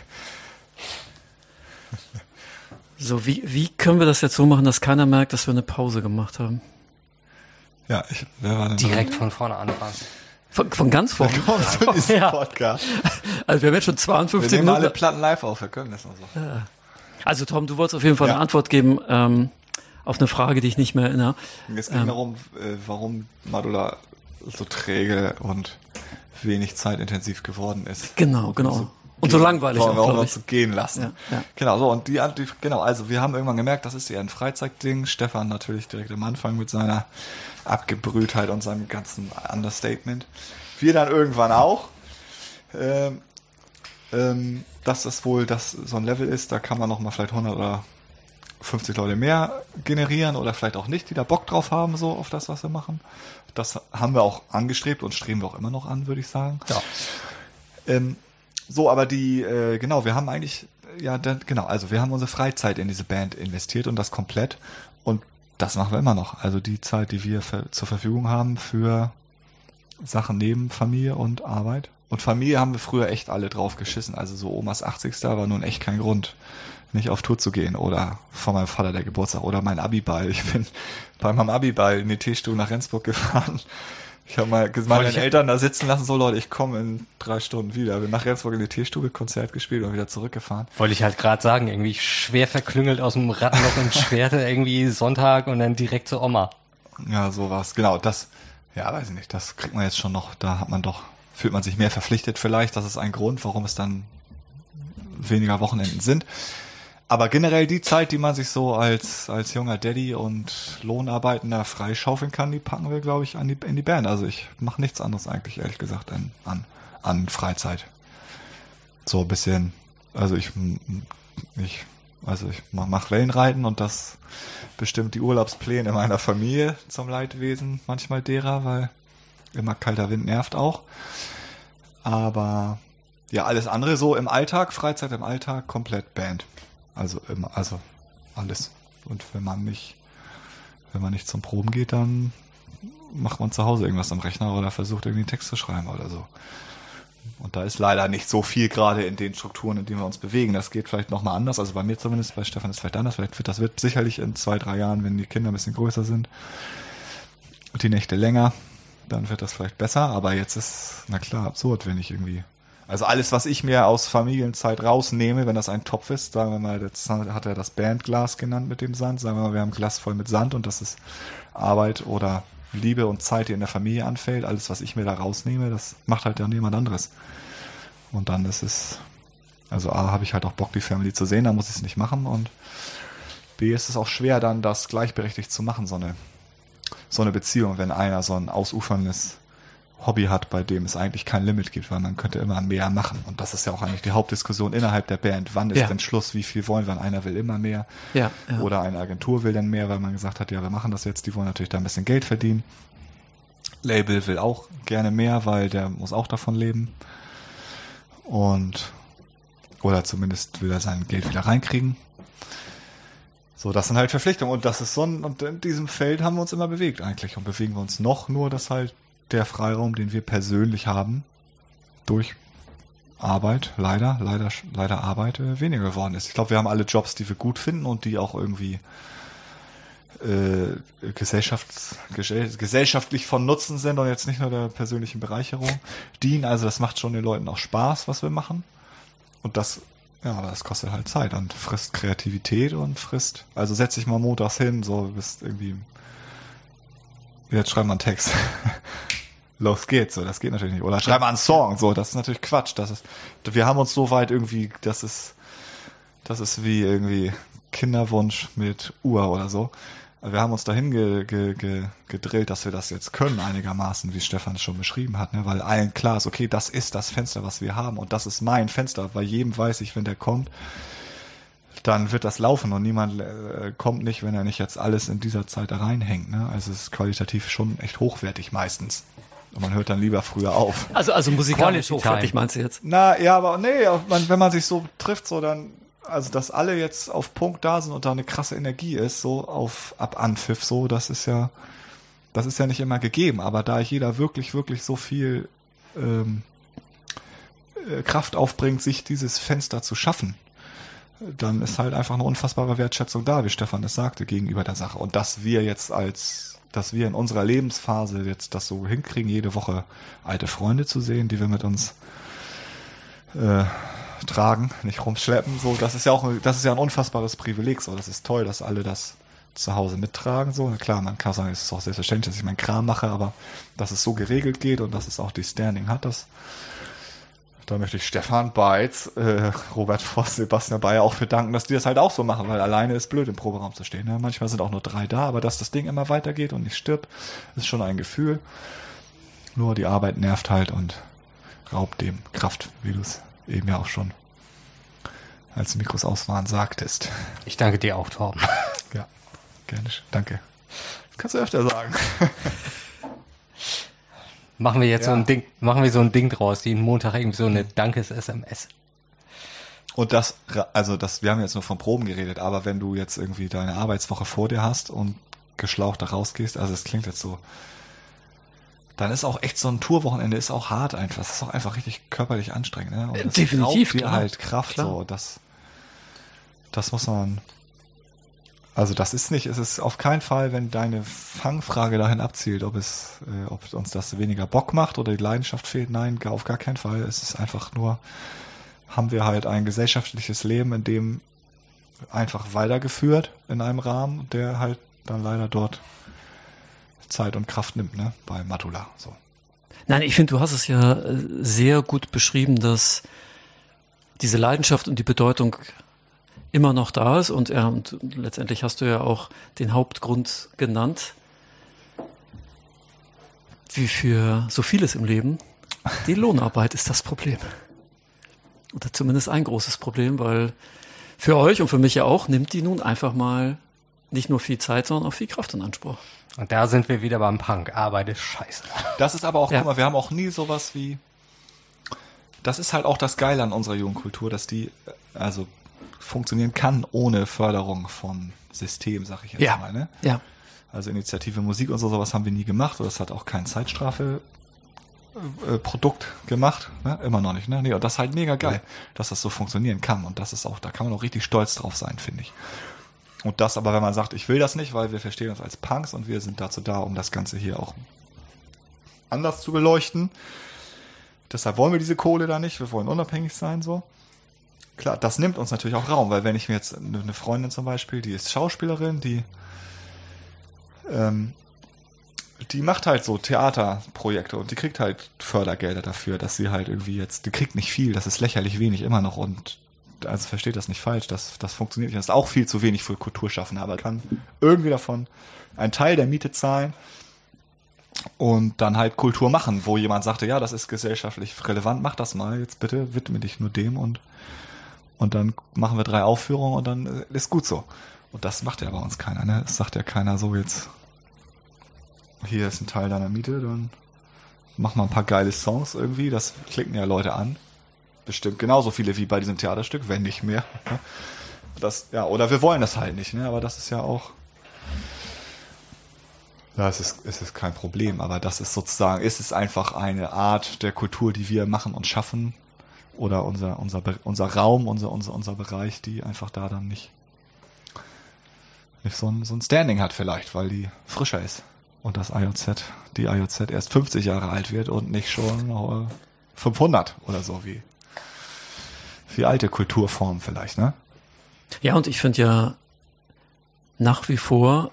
So, wie, wie können wir das jetzt so machen, dass keiner merkt, dass wir eine Pause gemacht haben?
Ja, ich, wer war denn
Direkt von vorne anfangen.
Von, von ganz vorne?
Willkommen zu ja. Podcast.
Also wir haben jetzt schon 52
wir nehmen Minuten. alle Platten live auf, wir können das noch so. Ja.
Also Tom, du wolltest auf jeden Fall ja. eine Antwort geben ähm, auf eine Frage, die ich nicht mehr erinnere.
Es ging ähm, darum, äh, warum Madula so träge und wenig zeitintensiv geworden ist.
Genau, genau. So und so langweilig
auch, auch noch zu gehen lassen. Ja, ja. Genau, so und die, die, genau, also wir haben irgendwann gemerkt, das ist eher ein Freizeitding. Stefan natürlich direkt am Anfang mit seiner Abgebrühtheit und seinem ganzen Understatement. Wir dann irgendwann auch. Ähm, ähm, dass das wohl das so ein Level ist, da kann man noch mal vielleicht 100 oder 50 Leute mehr generieren oder vielleicht auch nicht, die da Bock drauf haben, so auf das, was wir machen. Das haben wir auch angestrebt und streben wir auch immer noch an, würde ich sagen.
Ja.
Ähm, so, aber die, äh, genau, wir haben eigentlich, ja, dann, genau, also wir haben unsere Freizeit in diese Band investiert und das komplett. Und das machen wir immer noch. Also die Zeit, die wir für, zur Verfügung haben für Sachen neben Familie und Arbeit. Und Familie haben wir früher echt alle drauf geschissen. Also so Omas 80. war nun echt kein Grund, nicht auf Tour zu gehen oder von meinem Vater der Geburtstag oder mein Abiball. Ich bin bei meinem Abiball in die Teestuhl nach Rendsburg gefahren. Ich habe mal meine Eltern da sitzen lassen, so Leute, ich komme in drei Stunden wieder. Bin nach Rendsburg in die Teestube, Konzert gespielt und wieder zurückgefahren.
Wollte ich halt gerade sagen, irgendwie schwer verklüngelt aus dem Rattenloch in Schwerte, irgendwie Sonntag und dann direkt zur Oma.
Ja, so war's. Genau, das, ja, weiß ich nicht, das kriegt man jetzt schon noch, da hat man doch, fühlt man sich mehr verpflichtet vielleicht. Das ist ein Grund, warum es dann weniger Wochenenden sind. Aber generell die Zeit, die man sich so als, als junger Daddy und Lohnarbeitender freischaufeln kann, die packen wir, glaube ich, an die, in die Band. Also ich mache nichts anderes eigentlich, ehrlich gesagt, an, an, an Freizeit. So ein bisschen, also ich, ich, also ich mache Wellenreiten und das bestimmt die Urlaubspläne meiner Familie zum Leidwesen manchmal derer, weil immer kalter Wind nervt auch. Aber ja, alles andere so im Alltag, Freizeit im Alltag, komplett Band. Also immer, also alles. Und wenn man nicht, wenn man nicht zum Proben geht, dann macht man zu Hause irgendwas am Rechner oder versucht irgendwie einen Text zu schreiben oder so. Und da ist leider nicht so viel gerade in den Strukturen, in denen wir uns bewegen. Das geht vielleicht nochmal anders. Also bei mir zumindest, bei Stefan ist es vielleicht anders. Vielleicht wird das wird sicherlich in zwei, drei Jahren, wenn die Kinder ein bisschen größer sind und die Nächte länger, dann wird das vielleicht besser. Aber jetzt ist, na klar, absurd, wenn ich irgendwie also alles, was ich mir aus Familienzeit rausnehme, wenn das ein Topf ist, sagen wir mal, jetzt hat er das Bandglas genannt mit dem Sand, sagen wir mal, wir haben ein Glas voll mit Sand und das ist Arbeit oder Liebe und Zeit, die in der Familie anfällt. Alles, was ich mir da rausnehme, das macht halt dann jemand anderes. Und dann ist es, also A, habe ich halt auch Bock, die Family zu sehen, da muss ich es nicht machen und B, ist es auch schwer, dann das gleichberechtigt zu machen, so eine, so eine Beziehung, wenn einer so ein ausuferndes Hobby hat, bei dem es eigentlich kein Limit gibt, weil man könnte immer mehr machen. Und das ist ja auch eigentlich die Hauptdiskussion innerhalb der Band. Wann ist ja. denn Schluss? Wie viel wollen wir? Einer will immer mehr.
Ja, ja.
Oder eine Agentur will dann mehr, weil man gesagt hat, ja, wir machen das jetzt. Die wollen natürlich da ein bisschen Geld verdienen. Label will auch gerne mehr, weil der muss auch davon leben. Und Oder zumindest will er sein Geld wieder reinkriegen. So, das sind halt Verpflichtungen und das ist so ein, und in diesem Feld haben wir uns immer bewegt eigentlich und bewegen wir uns noch nur, dass halt der Freiraum, den wir persönlich haben, durch Arbeit, leider, leider, leider Arbeit äh, weniger geworden ist. Ich glaube, wir haben alle Jobs, die wir gut finden und die auch irgendwie äh, gesellschafts gesellschaftlich von Nutzen sind und jetzt nicht nur der persönlichen Bereicherung dienen. Also das macht schon den Leuten auch Spaß, was wir machen. Und das, ja, das kostet halt Zeit und frisst Kreativität und frisst. Also setz dich mal montags hin, so bist irgendwie. Jetzt schreib mal einen Text. Los geht's, so, das geht natürlich nicht. Oder schreib mal einen Song, so, das ist natürlich Quatsch. Das ist, wir haben uns so weit irgendwie, das ist, das ist wie irgendwie Kinderwunsch mit Uhr oder so wir haben uns dahin ge, ge, ge, gedrillt, dass wir das jetzt können einigermaßen, wie Stefan es schon beschrieben hat, ne? weil allen klar ist, okay, das ist das Fenster, was wir haben und das ist mein Fenster. Bei jedem weiß ich, wenn der kommt, dann wird das laufen und niemand äh, kommt nicht, wenn er nicht jetzt alles in dieser Zeit da reinhängt. Ne? Also es ist qualitativ schon echt hochwertig meistens. Und man hört dann lieber früher auf.
Also, also musikalisch hochwertig meinst du jetzt?
Na, ja, aber nee, wenn man sich so trifft, so dann also dass alle jetzt auf Punkt da sind und da eine krasse Energie ist, so auf ab Anpfiff, so, das ist ja, das ist ja nicht immer gegeben. Aber da jeder wirklich, wirklich so viel ähm, äh, Kraft aufbringt, sich dieses Fenster zu schaffen, dann ist halt einfach eine unfassbare Wertschätzung da, wie Stefan es sagte, gegenüber der Sache. Und dass wir jetzt als, dass wir in unserer Lebensphase jetzt das so hinkriegen, jede Woche alte Freunde zu sehen, die wir mit uns äh, tragen, nicht rumschleppen. So, das ist ja auch, das ist ja ein unfassbares Privileg. So, das ist toll, dass alle das zu Hause mittragen. So, klar, man kann sagen, es ist auch selbstverständlich, dass ich meinen Kram mache, aber dass es so geregelt geht und dass es auch die Standing hat, das da möchte ich Stefan Beitz, äh, Robert Voss, Sebastian Bayer auch für danken, dass die das halt auch so machen, weil alleine ist blöd im Proberaum zu stehen. Ne? Manchmal sind auch nur drei da, aber dass das Ding immer weitergeht und nicht stirbt, ist schon ein Gefühl. Nur die Arbeit nervt halt und raubt dem Kraft, wie du es eben ja auch schon, als die Mikros aus waren, sagtest.
Ich danke dir auch, Torben.
Ja, gerne. Danke. Das kannst du öfter sagen.
Machen wir jetzt ja. so ein Ding, machen wir so ein Ding draus, jeden Montag irgendwie so eine Dankes-SMS.
Und das, also das, wir haben jetzt nur von Proben geredet, aber wenn du jetzt irgendwie deine Arbeitswoche vor dir hast und geschlaucht da rausgehst, also es klingt jetzt so, dann ist auch echt so ein Tourwochenende ist auch hart einfach. Das ist auch einfach richtig körperlich anstrengend. Ne? Und
das Definitiv.
Dir halt Kraft. Klar. So, das, das muss man. Also das ist nicht, es ist auf keinen Fall, wenn deine Fangfrage dahin abzielt, ob es, äh, ob uns das weniger Bock macht oder die Leidenschaft fehlt. Nein, auf gar keinen Fall. Es ist einfach nur, haben wir halt ein gesellschaftliches Leben, in dem einfach weitergeführt in einem Rahmen, der halt dann leider dort Zeit und Kraft nimmt, ne, bei Matula, so.
Nein, ich finde, du hast es ja äh, sehr gut beschrieben, dass diese Leidenschaft und die Bedeutung immer noch da ist und, ja, und letztendlich hast du ja auch den Hauptgrund genannt, wie für so vieles im Leben. Die Lohnarbeit ist das Problem. Oder zumindest ein großes Problem, weil für euch und für mich ja auch nimmt die nun einfach mal nicht nur viel Zeit, sondern auch viel Kraft in Anspruch.
Und da sind wir wieder beim Punk. Arbeit ist scheiße.
Das ist aber auch, ja. guck mal, wir haben auch nie sowas wie. Das ist halt auch das Geile an unserer Jugendkultur, dass die also funktionieren kann ohne Förderung vom System, sag ich jetzt
ja.
mal. Ne?
Ja.
Also Initiative Musik und so sowas haben wir nie gemacht. Oder das hat auch kein Zeitstrafe äh, Produkt gemacht, ne? immer noch nicht. Ne? Nee, und das ist halt mega geil, dass das so funktionieren kann. Und das ist auch, da kann man auch richtig stolz drauf sein, finde ich. Und das aber, wenn man sagt, ich will das nicht, weil wir verstehen uns als Punks und wir sind dazu da, um das Ganze hier auch anders zu beleuchten. Deshalb wollen wir diese Kohle da nicht, wir wollen unabhängig sein, so. Klar, das nimmt uns natürlich auch Raum, weil wenn ich mir jetzt eine Freundin zum Beispiel, die ist Schauspielerin, die, ähm, die macht halt so Theaterprojekte und die kriegt halt Fördergelder dafür, dass sie halt irgendwie jetzt, die kriegt nicht viel, das ist lächerlich wenig immer noch und also versteht das nicht falsch, das, das funktioniert nicht. Das ist auch viel zu wenig für Kulturschaffende, aber kann irgendwie davon einen Teil der Miete zahlen und dann halt Kultur machen, wo jemand sagte, ja, das ist gesellschaftlich relevant, mach das mal, jetzt bitte widme dich nur dem und, und dann machen wir drei Aufführungen und dann äh, ist gut so. Und das macht ja bei uns keiner, ne? Das sagt ja keiner so jetzt, hier ist ein Teil deiner Miete, dann mach mal ein paar geile Songs irgendwie, das klicken ja Leute an bestimmt genauso viele wie bei diesem Theaterstück, wenn nicht mehr. Das, ja, oder wir wollen das halt nicht, ne? Aber das ist ja auch. Ja, es ist, es ist kein Problem, aber das ist sozusagen, ist es einfach eine Art der Kultur, die wir machen und schaffen, oder unser, unser, unser Raum, unser, unser, unser Bereich, die einfach da dann nicht, nicht so ein, so ein Standing hat vielleicht, weil die frischer ist. Und das IOZ, die IOZ erst 50 Jahre alt wird und nicht schon 500 oder so wie, wie alte Kulturformen vielleicht, ne?
Ja, und ich finde ja nach wie vor,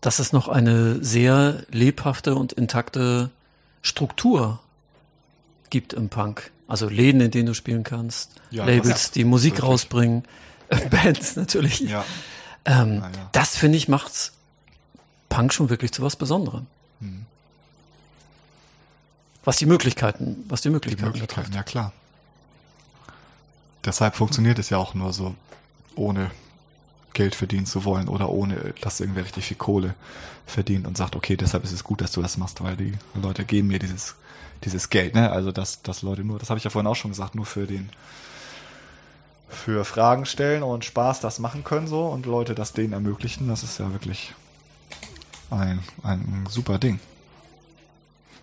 dass es noch eine sehr lebhafte und intakte Struktur gibt im Punk. Also Läden, in denen du spielen kannst, ja, Labels, die Musik wirklich. rausbringen, Bands natürlich. Ja. Ähm, ah, ja. Das finde ich macht's Punk schon wirklich zu was Besonderem. Mhm. Was die Möglichkeiten, was die Möglichkeiten,
die Möglichkeiten ja klar. Deshalb funktioniert es ja auch nur so, ohne Geld verdienen zu wollen oder ohne, dass irgendwer richtig viel Kohle verdient und sagt, okay, deshalb ist es gut, dass du das machst, weil die Leute geben mir dieses dieses Geld, ne? Also dass, dass Leute nur, das habe ich ja vorhin auch schon gesagt, nur für den für Fragen stellen und Spaß das machen können so und Leute das denen ermöglichen, das ist ja wirklich ein, ein super Ding.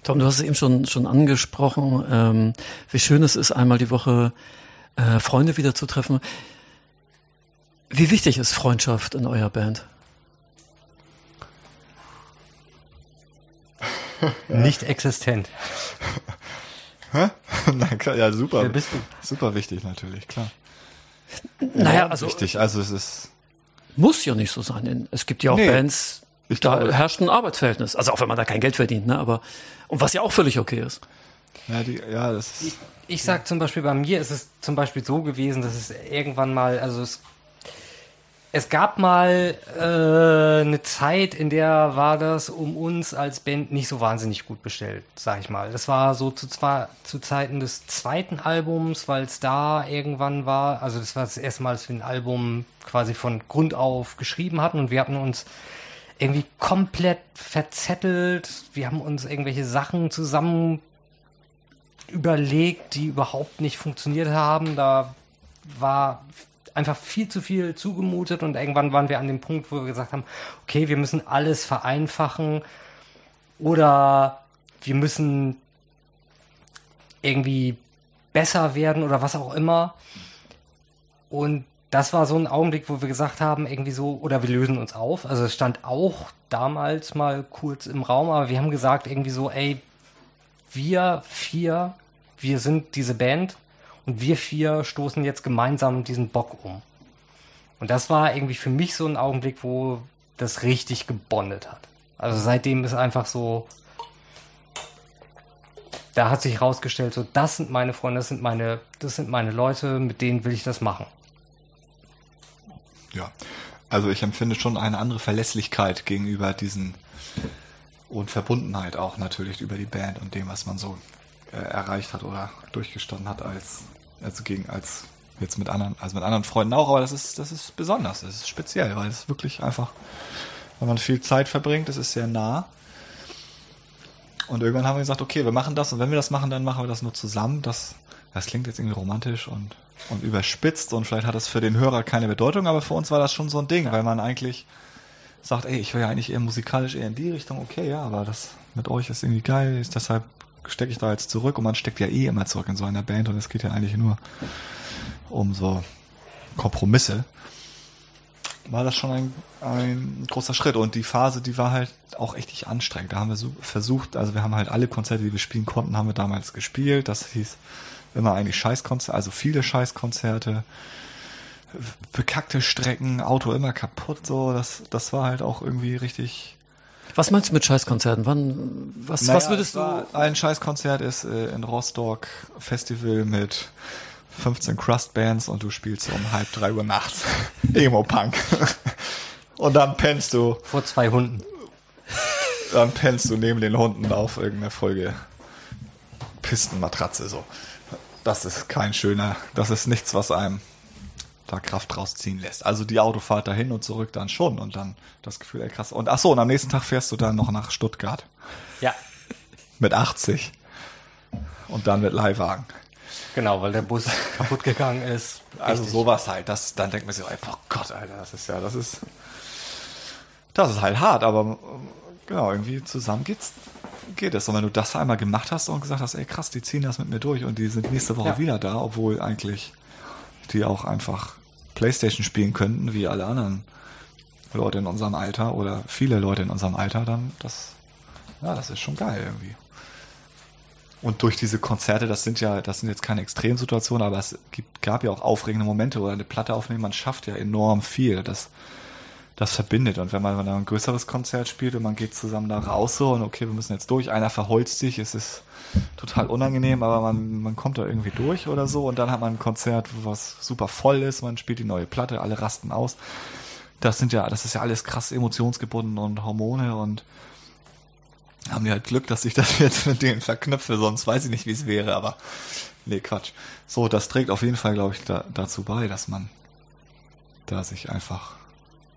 Tom, du hast es eben schon, schon angesprochen, ähm, wie schön es ist, einmal die Woche äh, Freunde wieder zu treffen. Wie wichtig ist Freundschaft in eurer Band?
Nicht existent.
Hä? Nein, klar, ja, super. Wer bist du? Super wichtig natürlich, klar.
Naja, also.
Wichtig, also es ist.
Muss ja nicht so sein. Es gibt ja auch nee, Bands, da glaube, herrscht ein Arbeitsverhältnis. Also auch wenn man da kein Geld verdient, ne? Aber, und was ja auch völlig okay ist.
Ja, die, ja, das
ist. Ich, ich sag zum Beispiel, bei mir ist es zum Beispiel so gewesen, dass es irgendwann mal, also es es gab mal äh, eine Zeit, in der war das um uns als Band nicht so wahnsinnig gut bestellt, sag ich mal. Das war so zu, zu Zeiten des zweiten Albums, weil es da irgendwann war, also das war das erste Mal, dass wir ein Album quasi von Grund auf geschrieben hatten und wir hatten uns irgendwie komplett verzettelt. Wir haben uns irgendwelche Sachen zusammen überlegt, die überhaupt nicht funktioniert haben. Da war einfach viel zu viel zugemutet und irgendwann waren wir an dem Punkt, wo wir gesagt haben, okay, wir müssen alles vereinfachen oder wir müssen irgendwie besser werden oder was auch immer. Und das war so ein Augenblick, wo wir gesagt haben, irgendwie so, oder wir lösen uns auf. Also es stand auch damals mal kurz im Raum, aber wir haben gesagt, irgendwie so, ey, wir vier, wir sind diese Band und wir vier stoßen jetzt gemeinsam diesen Bock um. Und das war irgendwie für mich so ein Augenblick, wo das richtig gebondet hat. Also seitdem ist einfach so, da hat sich herausgestellt, so das sind meine Freunde, das sind meine, das sind meine Leute, mit denen will ich das machen.
Ja, also ich empfinde schon eine andere Verlässlichkeit gegenüber diesen und Verbundenheit auch natürlich über die Band und dem, was man so äh, erreicht hat oder durchgestanden hat als also gegen als jetzt mit anderen, also mit anderen Freunden auch, aber das ist, das ist besonders, das ist speziell, weil es wirklich einfach, wenn man viel Zeit verbringt, es ist sehr nah. Und irgendwann haben wir gesagt, okay, wir machen das und wenn wir das machen, dann machen wir das nur zusammen. Das, das klingt jetzt irgendwie romantisch und, und überspitzt und vielleicht hat das für den Hörer keine Bedeutung, aber für uns war das schon so ein Ding, weil man eigentlich sagt, ey, ich will ja eigentlich eher musikalisch eher in die Richtung, okay, ja, aber das mit euch ist irgendwie geil, ist deshalb stecke ich da jetzt zurück und man steckt ja eh immer zurück in so einer Band und es geht ja eigentlich nur um so Kompromisse, war das schon ein, ein großer Schritt. Und die Phase, die war halt auch echt anstrengend. Da haben wir so versucht, also wir haben halt alle Konzerte, die wir spielen konnten, haben wir damals gespielt. Das hieß immer eigentlich Scheißkonzerte, also viele Scheißkonzerte, bekackte Strecken, Auto immer kaputt, so. Das, das war halt auch irgendwie richtig
was meinst du mit Scheißkonzerten? Wann, was, naja, was würdest du?
Ein Scheißkonzert ist äh, in Rostock Festival mit 15 Crust-Bands und du spielst um halb drei Uhr nachts Emo-Punk. und dann pennst du.
Vor zwei Hunden.
Dann pennst du neben den Hunden auf irgendeiner Folge Pistenmatratze, so. Das ist kein schöner, das ist nichts, was einem da Kraft rausziehen lässt. Also die Autofahrt dahin und zurück dann schon und dann das Gefühl, ey krass. Und ach so, und am nächsten Tag fährst du dann noch nach Stuttgart.
Ja.
Mit 80. Und dann mit Leihwagen.
Genau, weil der Bus kaputt gegangen ist.
Also
Richtig.
sowas halt. Das, dann denkt man sich, ey, oh Gott, Alter, das ist ja, das ist, das ist halt hart, aber genau, irgendwie zusammen geht's, geht es. Und wenn du das einmal gemacht hast und gesagt hast, ey krass, die ziehen das mit mir durch und die sind nächste Woche
Ja.
wieder da, obwohl eigentlich die auch einfach Playstation spielen könnten, wie alle anderen Leute in unserem Alter oder viele Leute in unserem Alter, dann das, ja, das ist schon geil irgendwie. Und durch diese Konzerte, das sind ja, das sind jetzt keine Extremsituationen, aber es gibt, gab ja auch aufregende Momente oder eine Platte aufnehmen, man schafft ja enorm viel. Das, das verbindet. Und wenn man dann ein größeres Konzert spielt und man geht zusammen da raus so und okay, wir müssen jetzt durch, einer verholzt sich, es ist total unangenehm, aber man, man kommt da irgendwie durch oder so und dann hat man ein Konzert, was super voll ist, man spielt die neue Platte, alle rasten aus. Das sind ja, das ist ja alles krass emotionsgebunden und Hormone und haben die halt Glück, dass ich das jetzt mit denen verknüpfe, sonst weiß ich nicht, wie es wäre, aber nee, Quatsch. So, das trägt auf jeden Fall, glaube ich, da, dazu bei, dass man da sich einfach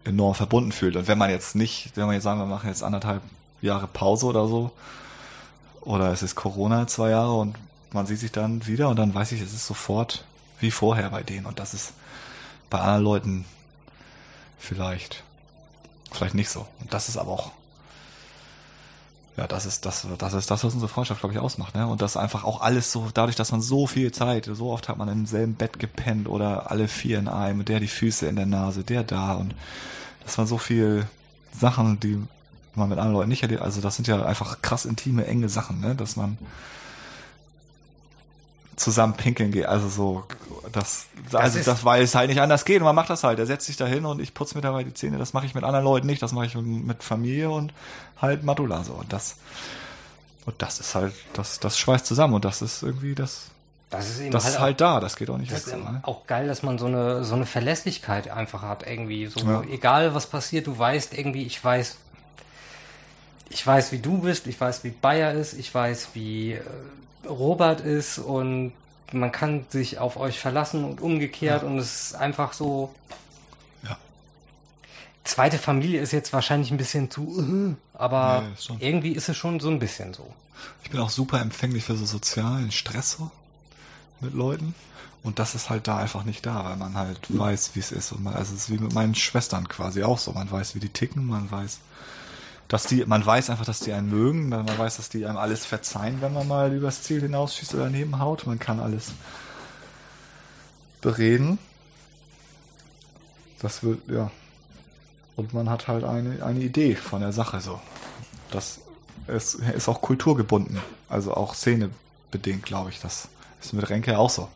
enorm verbunden fühlt. Und wenn man jetzt nicht, wenn man jetzt sagen, wir machen jetzt anderthalb Jahre Pause oder so, oder es ist Corona zwei Jahre und man sieht sich dann wieder und dann weiß ich, es ist sofort wie vorher bei denen. Und das ist bei anderen Leuten vielleicht, vielleicht nicht so. Und das ist aber auch, ja, das ist das, das ist das, was unsere Freundschaft, glaube ich, ausmacht, ne? Und das einfach auch alles so, dadurch, dass man so viel Zeit, so oft hat man im selben Bett gepennt oder alle vier in einem, der die Füße in der Nase, der da und dass man so viel Sachen, die man mit anderen Leuten nicht erlebt, also das sind ja einfach krass intime, enge Sachen, ne? Dass man zusammen pinkeln geht, also so, das, also
ist-
das, weil es halt nicht anders geht und man macht das halt, er setzt sich da hin und ich putze mir dabei die Zähne, das mache ich mit anderen Leuten nicht, das mache ich mit Familie und halt Madula so und das, und das ist halt, das, das schweißt zusammen und das ist irgendwie das,
Das ist eben
das
halt,
ist halt da, das geht auch nicht
Das
weg.
ist
So, ne?
auch geil, dass man so eine, so eine Verlässlichkeit einfach hat, irgendwie. So,
Ja.
egal was passiert, du weißt irgendwie, ich weiß, ich weiß, wie du bist, ich weiß, wie Bayer ist, ich weiß, wie äh, Robert ist und man kann sich auf euch verlassen und umgekehrt und es ist einfach so.
Ja.
Zweite Familie ist jetzt wahrscheinlich ein bisschen zu, äh, aber
Nee,
irgendwie ist es schon so ein bisschen so.
Ich bin auch super empfänglich für so sozialen Stress mit Leuten. Und das ist halt da einfach nicht da, weil man halt weiß, wie es ist. Und man, also es ist wie mit meinen Schwestern quasi auch so. Man weiß, wie die ticken, man weiß, dass die, man weiß einfach, dass die einen mögen, man weiß, dass die einem alles verzeihen, wenn man mal übers Ziel hinausschießt oder daneben haut. Man kann alles bereden. Das wird, ja. Und man hat halt eine, eine Idee von der Sache so. Das ist, ist auch kulturgebunden, also auch szenebedingt, glaube ich. Das ist mit Renke auch so,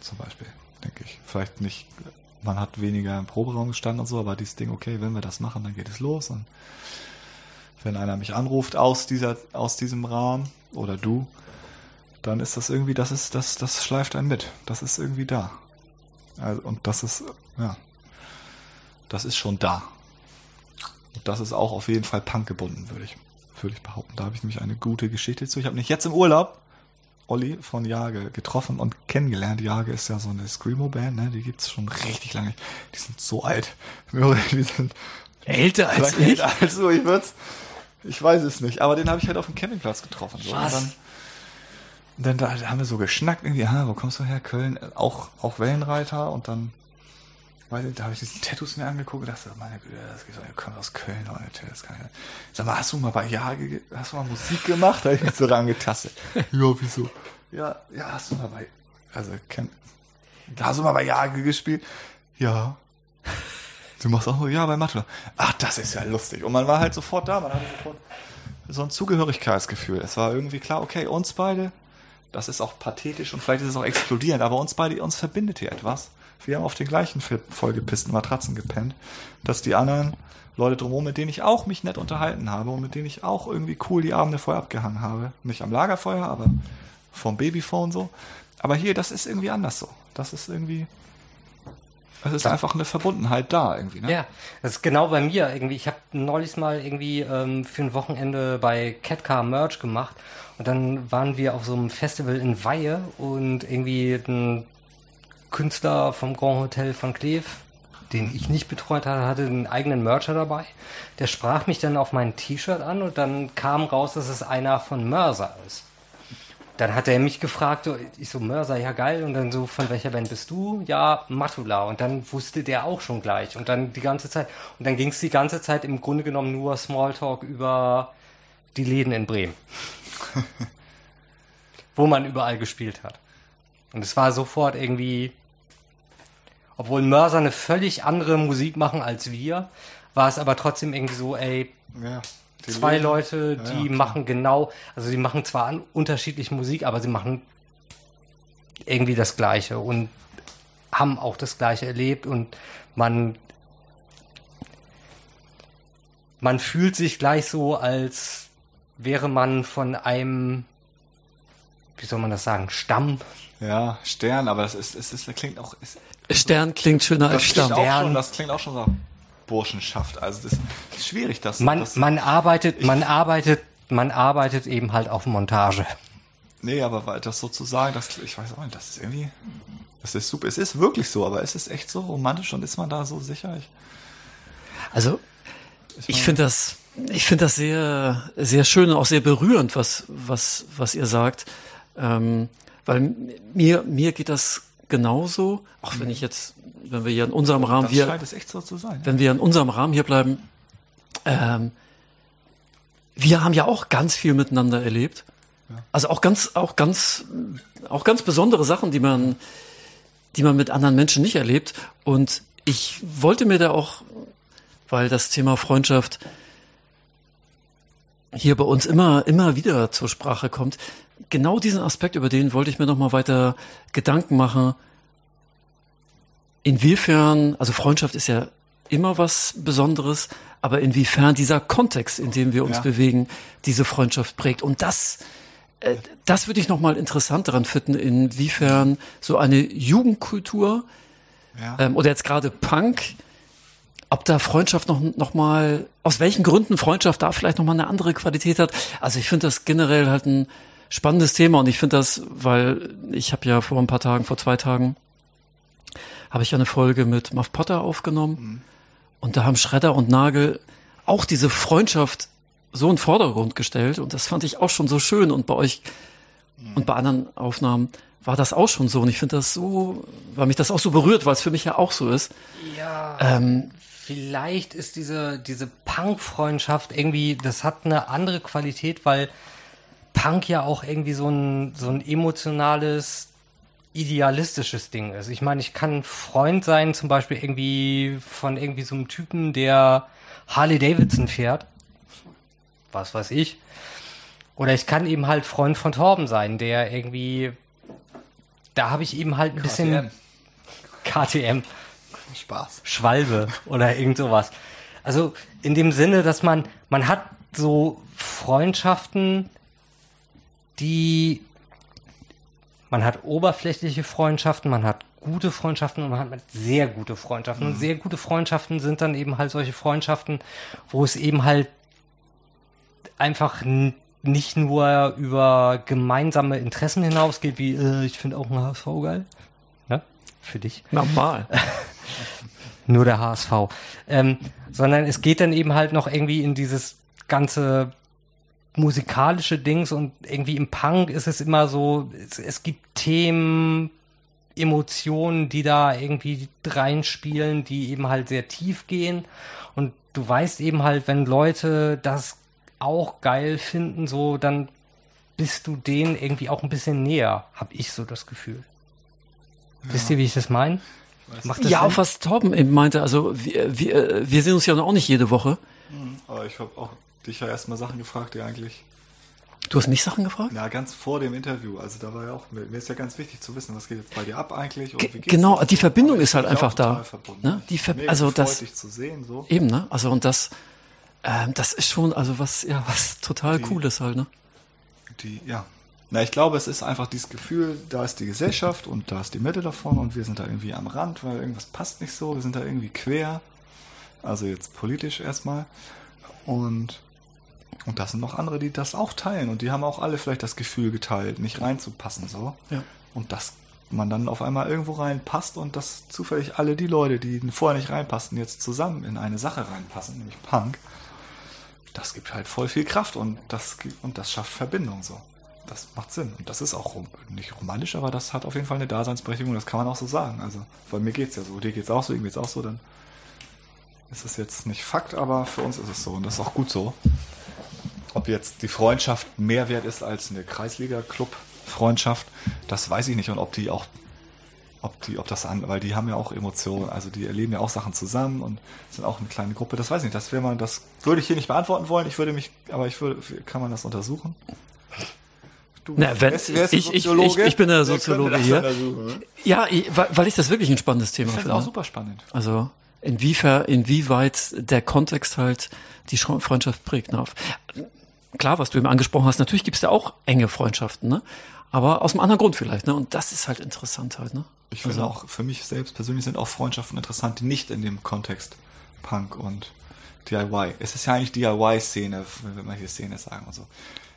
zum Beispiel, denke ich. Vielleicht nicht, man hat weniger im Proberaum gestanden und so, aber dieses Ding, okay, wenn wir das machen, dann geht es los. Und wenn einer mich anruft aus dieser, aus diesem Rahmen oder du, dann ist das irgendwie, das ist, das, das schleift einen mit. Das ist irgendwie da. Also, und das ist, ja, das ist schon da. Und das ist auch auf jeden Fall Punk gebunden, würde ich, würde ich behaupten. Da habe ich nämlich eine gute Geschichte zu. Ich habe mich jetzt im Urlaub Olli von Jage getroffen und kennengelernt. Jage ist ja so eine Screamo-Band, ne? Die gibt's schon richtig lange. Die sind so alt. Die sind
Älter als ich?
älter als du. Ich würd's, ich weiß es nicht. Aber den habe ich halt auf dem Campingplatz getroffen. So.
Was?
Und dann, dann da, da haben wir so geschnackt irgendwie, ah, wo kommst du her? Köln, Äh, auch, auch Wellenreiter und dann, weiß ich, da habe ich diese Tattoos mir angeguckt und dachte, meine Güte, das geht doch, ihr kommt aus Köln, Leute, das kann ja. Sag mal, hast du mal bei Jage, ge- hast du mal Musik gemacht? Da hab ich mich so rangetastet. ja, wieso? Ja, ja, hast du mal bei, also, kenn, hast du mal bei Jage gespielt? Ja. Du machst auch, ja, bei Mathe. Ach, das ist ja lustig. Und man war halt sofort da, man hatte sofort so ein Zugehörigkeitsgefühl. Es war irgendwie klar, okay, uns beide, das ist auch pathetisch und vielleicht ist es auch explodierend, aber uns beide, uns verbindet hier etwas. Wir haben auf den gleichen voll- vollgepissten Matratzen gepennt, dass die anderen Leute drumherum, mit denen ich auch mich nett unterhalten habe und mit denen ich auch irgendwie cool die Abende vorher abgehangen habe. Nicht am Lagerfeuer, aber vom Babyphone so. Aber hier, das ist irgendwie anders so. Das ist irgendwie, es ist einfach eine Verbundenheit da irgendwie, ne?
Ja, das ist genau bei mir irgendwie. Ich habe neulich mal irgendwie ähm, für ein Wochenende bei Catcar Merch gemacht und dann waren wir auf so einem Festival in Weihe und irgendwie ein Künstler vom Grand Hotel von Cleve, den ich nicht betreut hatte, hatte einen eigenen Mercher dabei. Der sprach mich dann auf mein T-Shirt an und dann kam raus, dass es einer von Mörser ist. Dann hat er mich gefragt, ich so, Mörser, ja geil, und dann so, von welcher Band bist du? Ja, Matula. Und dann wusste der auch schon gleich. Und dann die ganze Zeit, und dann ging es die ganze Zeit im Grunde genommen nur Smalltalk über die Läden in Bremen. Wo man überall gespielt hat. Und es war sofort irgendwie, obwohl Mörser eine völlig andere Musik machen als wir, war es aber trotzdem irgendwie so, ey,
Ja.
Zwei Leute, die
ja,
machen genau, also die machen zwar an unterschiedliche Musik, aber sie machen irgendwie das Gleiche und haben auch das Gleiche erlebt und man man fühlt sich gleich so, als wäre man von einem, wie soll man das sagen, Stamm.
Ja, Stern, aber das ist, es ist, das klingt auch, es,
Stern klingt schöner als
das klingt
Stamm.
schon, das klingt auch schon so Burschenschaft. Also das ist schwierig, das.
Man,
das,
man arbeitet, man arbeitet, man arbeitet eben halt auf Montage.
Nee, aber weil das sozusagen, das, ich weiß auch nicht, das ist irgendwie, das ist super. Es ist wirklich so, aber es ist echt so romantisch und ist man da so sicher? Ich,
Also ich finde das, ich finde das sehr, sehr schön und auch sehr berührend, was, was, was ihr sagt, ähm, weil mir, mir geht das genauso, auch wenn ich jetzt, wenn wir hier in unserem Rahmen,
das
wir,
scheint es echt so zu sein.
wenn wir in unserem Rahmen hier bleiben, ähm, wir haben ja auch ganz viel miteinander erlebt. Also auch ganz, auch ganz, auch ganz besondere Sachen, die man, die man mit anderen Menschen nicht erlebt. Und ich wollte mir da auch, weil das Thema Freundschaft hier bei uns immer, immer wieder zur Sprache kommt, genau diesen Aspekt, über den wollte ich mir noch mal weiter Gedanken machen. Inwiefern, also Freundschaft ist ja immer was Besonderes, aber inwiefern dieser Kontext, in dem wir uns
Ja.
bewegen, diese Freundschaft prägt. Und das, äh, das würde ich noch mal interessant daran finden, inwiefern so eine Jugendkultur
Ja.
ähm, oder jetzt gerade Punk, ob da Freundschaft noch, noch mal, aus welchen Gründen Freundschaft da vielleicht noch mal eine andere Qualität hat. Also ich finde das generell halt ein spannendes Thema und ich finde das, weil ich habe ja vor ein paar Tagen, vor zwei Tagen, habe ich eine Folge mit Muff Potter aufgenommen. Und da haben Schredder und Nagel auch diese Freundschaft so in den Vordergrund gestellt. Und das fand ich auch schon so schön. Und bei euch und bei anderen Aufnahmen war das auch schon so. Und ich finde das so, weil mich das auch so berührt, weil es für mich ja auch so ist.
Ja.
Ähm,
Vielleicht ist diese, diese Punk-Freundschaft irgendwie, das hat eine andere Qualität, weil Punk ja auch irgendwie so ein, so ein emotionales, idealistisches Ding ist. Ich meine, ich kann Freund sein, zum Beispiel irgendwie von irgendwie so einem Typen, der Harley Davidson fährt. Was weiß ich. Oder ich kann eben halt Freund von Torben sein, der irgendwie, da habe ich eben halt ein bisschen KTM.
Spaß.
Schwalbe oder irgend sowas. Also in dem Sinne, dass man, man hat so Freundschaften, die, man hat oberflächliche Freundschaften, man hat gute Freundschaften und man hat sehr gute Freundschaften. Und sehr gute Freundschaften sind dann eben halt solche Freundschaften, wo es eben halt einfach nicht nur über gemeinsame Interessen hinausgeht, wie äh, ich finde auch ein HSV geil. Ne? Für dich
normal.
nur der HSV. Ähm, sondern es geht dann eben halt noch irgendwie in dieses ganze musikalische Dings und irgendwie im Punk ist es immer so, es, es gibt Themen, Emotionen, die da irgendwie reinspielen, die eben halt sehr tief gehen. Und du weißt eben halt, wenn Leute das auch geil finden, so, dann bist du denen irgendwie auch ein bisschen näher, hab ich so das Gefühl. Wisst ihr, wie ich das meine?
Ja,
Sinn?
auch was Torben eben meinte, also wir, wir, wir sehen uns ja auch nicht jede Woche.
Aber ich habe auch dich ja erstmal Sachen gefragt, die eigentlich,
Du hast mich Sachen gefragt?
ja, ganz vor dem Interview. Also da war ja auch, mir ist ja ganz wichtig zu wissen, was geht jetzt bei dir ab eigentlich
genau, die Verbindung ist halt einfach da, ne? Die Ver-
Mega
also das-
dich zu sehen, so.
Eben, ne? Also und das, ähm, das ist schon, also was, ja, was total
Die-
cool ist halt, ne?
Die, ja. Na, ich glaube, es ist einfach dieses Gefühl, da ist die Gesellschaft und da ist die Mitte davon und wir sind da irgendwie am Rand, weil irgendwas passt nicht so, wir sind da irgendwie quer. Also jetzt politisch erstmal. Und, und das sind noch andere, die das auch teilen und die haben auch alle vielleicht das Gefühl geteilt, nicht reinzupassen, so.
Ja.
Und dass man dann auf einmal irgendwo reinpasst und dass zufällig alle die Leute, die vorher nicht reinpassten, jetzt zusammen in eine Sache reinpassen, nämlich Punk. Das gibt halt voll viel Kraft und das, und das schafft Verbindung so. das macht Sinn. Und das ist auch rom nicht romantisch, aber das hat auf jeden Fall eine Daseinsberechtigung. Das kann man auch so sagen. Also, bei mir geht's ja so. Dir geht's auch so, ihm geht's auch so. Dann ist es jetzt nicht Fakt, aber für uns ist es so. Und das ist auch gut so. Ob jetzt die Freundschaft mehr wert ist als eine Kreisliga-Club-Freundschaft, das weiß ich nicht. Und ob die auch, ob die, ob das an, weil die haben ja auch Emotionen, also die erleben ja auch Sachen zusammen und sind auch eine kleine Gruppe. Das weiß ich nicht. Das wäre mal, das würde ich hier nicht beantworten wollen. Ich würde mich, aber ich würde, kann man das untersuchen?
Du, Na, wenn, ich, ich, ich, ich, bin der Soziologe hier. Ne? Ja, weil ich das wirklich ein spannendes Thema
ich
finde.
auch super spannend.
Also inwiefern, inwieweit der Kontext halt die Freundschaft prägt. Na, klar, was du eben angesprochen hast, natürlich gibt es ja auch enge Freundschaften, ne? Aber aus einem anderen Grund vielleicht, ne? Und das ist halt interessant halt, ne?
Ich finde also, auch, für mich selbst persönlich sind auch Freundschaften interessant, die nicht in dem Kontext Punk und DIY. Es ist ja eigentlich DIY-Szene, wenn man hier Szene sagen und so.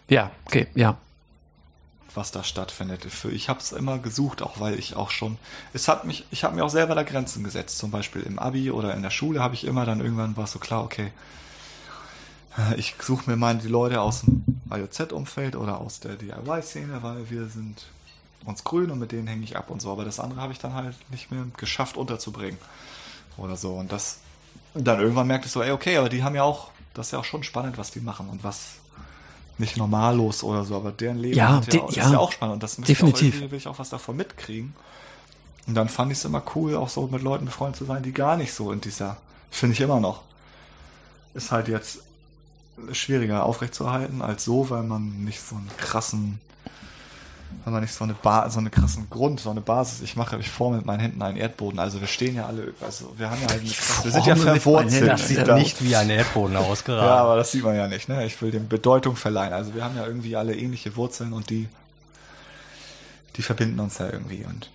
Ja, okay, ja
was da stattfindet. Ich habe es immer gesucht, auch weil ich auch schon, es hat mich, ich habe mir auch selber da Grenzen gesetzt. Zum Beispiel im Abi oder in der Schule habe ich immer dann irgendwann war so klar, okay, ich suche mir mal die Leute aus dem IOZ-Umfeld oder aus der DIY-Szene, weil wir sind uns grün und mit denen hänge ich ab und so. Aber das andere habe ich dann halt nicht mehr geschafft unterzubringen oder so. Und das dann irgendwann merkte ich so, ey, okay, aber die haben ja auch, das ist ja auch schon spannend, was die machen und was nicht normallos oder so, aber deren Leben
ja, ja,
ja, ist ja auch spannend und das
definitiv.
Auch will ich auch was davon mitkriegen. Und dann fand ich es immer cool, auch so mit Leuten befreundet zu sein, die gar nicht so in dieser, finde ich immer noch, ist halt jetzt schwieriger aufrechtzuerhalten als so, weil man nicht so einen krassen wenn man nicht so eine ba so eine krassen Grund, so eine Basis. Ich mache, ich forme mit meinen Händen einen Erdboden. Also wir stehen ja alle, also wir haben ja halt, eine, wir sind ja verwurzelt.
Das sieht nicht wie ein Erdboden aus gerade.
ja, aber das sieht man ja nicht. Ne? Ich will dem Bedeutung verleihen. Also wir haben ja irgendwie alle ähnliche Wurzeln und die, die verbinden uns ja irgendwie und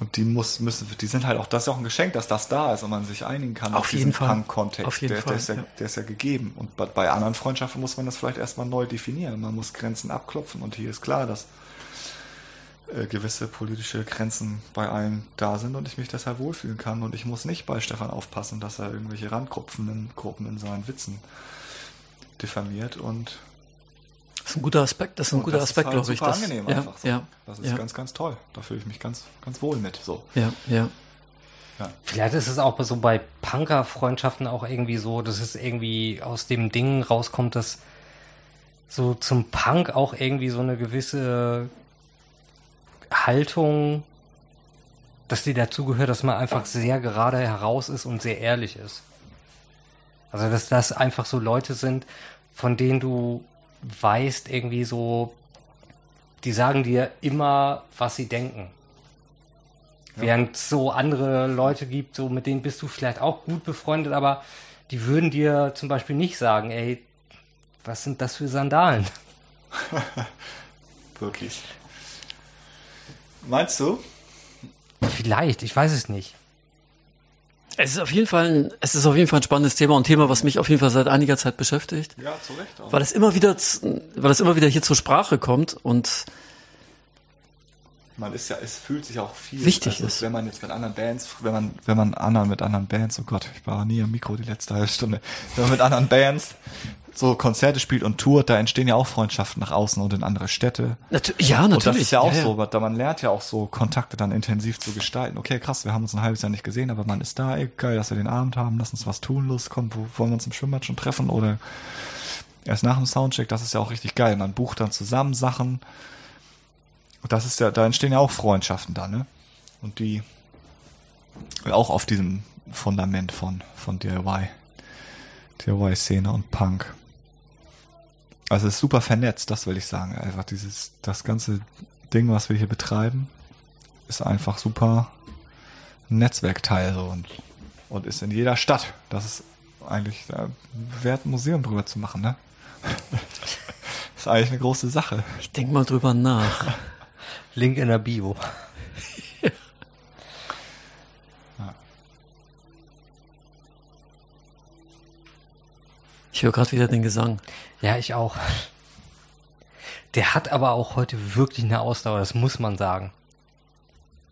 und die muss, müssen, die sind halt auch, das ist ja auch ein Geschenk, dass das da ist und man sich einigen kann
auf, auf jeden Fall.
Punk-Kontext.
Auf jeden
der,
Fall.
Der ist, ja, der ist ja gegeben. Und bei, bei anderen Freundschaften muss man das vielleicht erstmal neu definieren. Man muss Grenzen abklopfen und hier ist klar, dass äh, gewisse politische Grenzen bei allen da sind und ich mich deshalb wohlfühlen kann und ich muss nicht bei Stefan aufpassen, dass er irgendwelche Randgruppen in, Gruppen in seinen Witzen diffamiert und
das ist ein guter Aspekt, das ist ein guter Aspekt, halt glaube ich.
Das angenehm
ja,
einfach so.
ja,
das ist
ja.
ganz, ganz toll. Da fühle ich mich ganz, ganz wohl mit. So.
Ja, ja.
Ja. Vielleicht ist es auch so bei Punker-Freundschaften auch irgendwie so, dass es irgendwie aus dem Ding rauskommt, dass so zum Punk auch irgendwie so eine gewisse Haltung, dass die dazugehört, dass man einfach sehr gerade heraus ist und sehr ehrlich ist. Also, dass das einfach so Leute sind, von denen du weißt irgendwie so, die sagen dir immer, was sie denken. Ja. Während es so andere Leute gibt, so mit denen bist du vielleicht auch gut befreundet, aber die würden dir zum Beispiel nicht sagen, ey, was sind das für Sandalen?
Wirklich. Meinst du?
Vielleicht, ich weiß es nicht.
Es ist auf jeden Fall ein, es ist auf jeden Fall ein spannendes Thema und Thema, was mich auf jeden Fall seit einiger Zeit beschäftigt.
Ja, zu Recht auch.
Weil es immer wieder, weil es immer wieder hier zur Sprache kommt und
man ist ja, es fühlt sich auch viel.
Wichtig also, ist.
Wenn man jetzt mit anderen Bands, wenn man, wenn man anderen mit anderen Bands, oh Gott, ich war nie am Mikro die letzte halbe Stunde, wenn man mit anderen Bands so Konzerte spielt und tourt, da entstehen ja auch Freundschaften nach außen und in andere Städte.
Natu ja, natürlich. Und das
ist ja auch
ja,
so, da man lernt ja auch so Kontakte dann intensiv zu gestalten. Okay, krass, wir haben uns ein halbes Jahr nicht gesehen, aber man ist da, ey, geil, dass wir den Abend haben, lass uns was tun, los, komm, wo wollen wir uns im Schwimmbad schon treffen oder erst nach dem Soundcheck, das ist ja auch richtig geil. Man bucht dann zusammen Sachen. Und das ist ja, da entstehen ja auch Freundschaften da, ne? Und die auch auf diesem Fundament von, von DIY. DIY-Szene und Punk. Also es ist super vernetzt, das will ich sagen. Einfach dieses, das ganze Ding, was wir hier betreiben, ist einfach super Netzwerkteil so und, und ist in jeder Stadt. Das ist eigentlich wert, ein Museum drüber zu machen, ne? das ist eigentlich eine große Sache.
Ich denk mal drüber nach.
Link in der Bio.
Ich höre gerade wieder den Gesang.
Ja, ich auch. Der hat aber auch heute wirklich eine Ausdauer, das muss man sagen.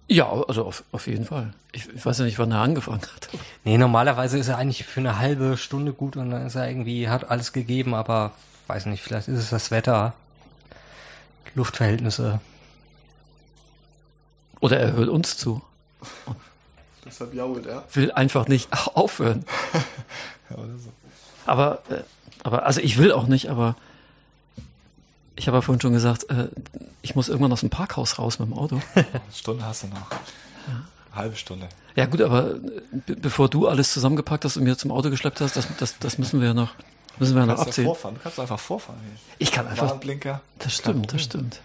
Ja, also auf, auf jeden Fall. Ich, ich weiß ja nicht, wann er angefangen hat.
Nee, normalerweise ist er eigentlich für eine halbe Stunde gut und dann ist er irgendwie, hat alles gegeben, aber weiß nicht, vielleicht ist es das Wetter. Luftverhältnisse.
Oder er hört uns zu.
Deshalb jault er.
Will einfach nicht aufhören.
Ja, oder so.
Aber, äh, aber, also ich will auch nicht, aber ich habe ja vorhin schon gesagt, äh, ich muss irgendwann aus dem Parkhaus raus mit dem Auto.
Eine Stunde hast du noch. Halbe Stunde.
Ja gut, aber äh, be bevor du alles zusammengepackt hast und mir zum Auto geschleppt hast, das, das, das müssen wir ja noch, müssen wir ja
Du
noch
kannst ja
abziehen.
vorfahren. Du kannst einfach vorfahren. Hier.
Ich kann einfach,
Warnblinker.
das stimmt, das stimmt.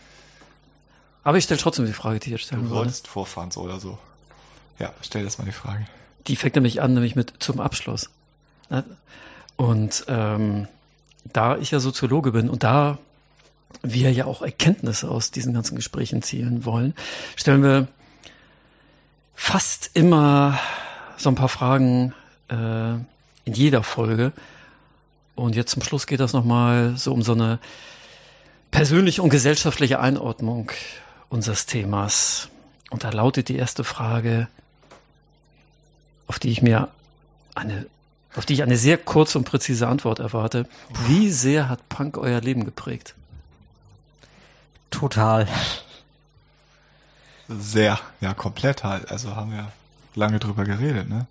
Aber ich stelle trotzdem die Frage, die ich jetzt stellen
Du
wollte.
solltest vorfahren, so oder so. Ja, stell das mal die Frage.
Die fängt nämlich an, nämlich mit zum Abschluss. Ne? Und ähm, da ich ja Soziologe bin und da wir ja auch Erkenntnisse aus diesen ganzen Gesprächen zielen wollen, stellen wir fast immer so ein paar Fragen äh, in jeder Folge. Und jetzt zum Schluss geht das nochmal so um so eine persönliche und gesellschaftliche Einordnung unseres Themas. Und da lautet die erste Frage, auf die ich mir eine, auf die ich eine sehr kurze und präzise Antwort erwarte. Wie sehr hat Punk euer Leben geprägt?
Total.
Sehr, ja, komplett halt. Also haben wir lange drüber geredet, ne?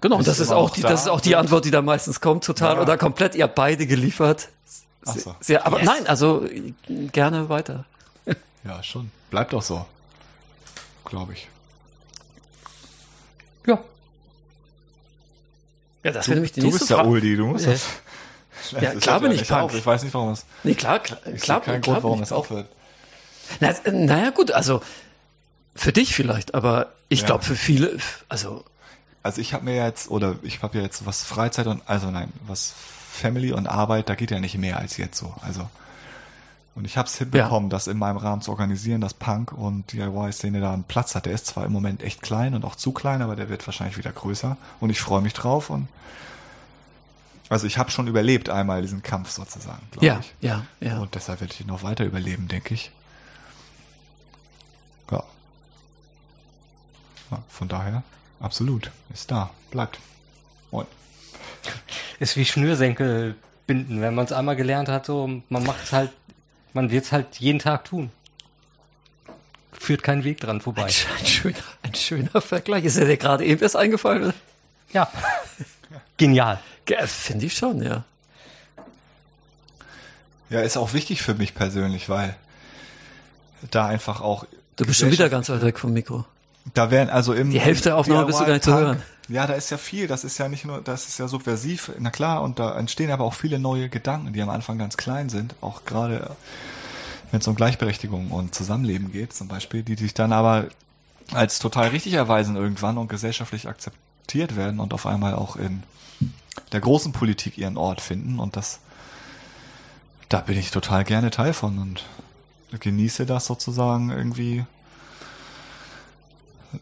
Genau, das ist auch die,
da?
das ist auch die Antwort, die da meistens kommt, total
Ja.
oder komplett. Ihr habt beide geliefert.
So.
sehr, aber
Yes.
nein, also gerne weiter.
Ja, schon. Bleibt doch so. Glaube ich.
Ja.
Ja, das wäre nämlich die
du
nächste
bist ja
Frage.
Uldi, du musst
Äh,
das.
ja,
Das
klar
hört
bin
ja
ich
nicht
Punk.
auf. Ich weiß nicht, warum es.
Nee, klar, klar,
Ich
klar,
keinen
klar
Grund, warum
bin
es
ich
aufhört.
Na, äh, naja, gut, also für dich vielleicht, aber ich
Ja.
glaube für viele, also
Also ich habe mir jetzt, oder ich habe ja jetzt was Freizeit und, also nein, was Family und Arbeit, da geht ja nicht mehr als jetzt so. Also und ich habe es hinbekommen, das in meinem Rahmen zu organisieren, dass Punk und DIY-Szene da einen Platz hat. Der ist zwar im Moment echt klein und auch zu klein, aber der wird wahrscheinlich wieder größer. Und ich freue mich drauf. Und also ich habe schon überlebt einmal diesen Kampf sozusagen, glaube
ja,
ich.
ja, ja.
Und deshalb werde ich ihn noch weiter überleben, denke ich. Ja. ja. Von daher, absolut. Ist da. Bleibt. Und
Ist wie Schnürsenkel binden. Wenn man es einmal gelernt hat, so, man macht es halt, man wird es halt jeden Tag tun. Führt kein Weg dran vorbei.
Ein, ein, schöner, ein schöner Vergleich. Ist dir der gerade eben erst eingefallen?
Ja. Genial.
Ja, Finde ich schon, ja.
ja, ist auch wichtig für mich persönlich, weil da einfach auch.
Du bist schon wieder ganz weit weg vom Mikro.
Da werden also im
Die Hälfte der Aufnahme bist du gar nicht zu
DIY-Punk
hören.
Ja, da ist ja viel. Das ist ja nicht nur, das ist ja subversiv, na klar. Und da entstehen aber auch viele neue Gedanken, die am Anfang ganz klein sind. Auch gerade, wenn es um Gleichberechtigung und Zusammenleben geht, zum Beispiel, die sich dann aber als total richtig erweisen irgendwann und gesellschaftlich akzeptiert werden und auf einmal auch in der großen Politik ihren Ort finden. Und das, da bin ich total gerne Teil von und genieße das sozusagen irgendwie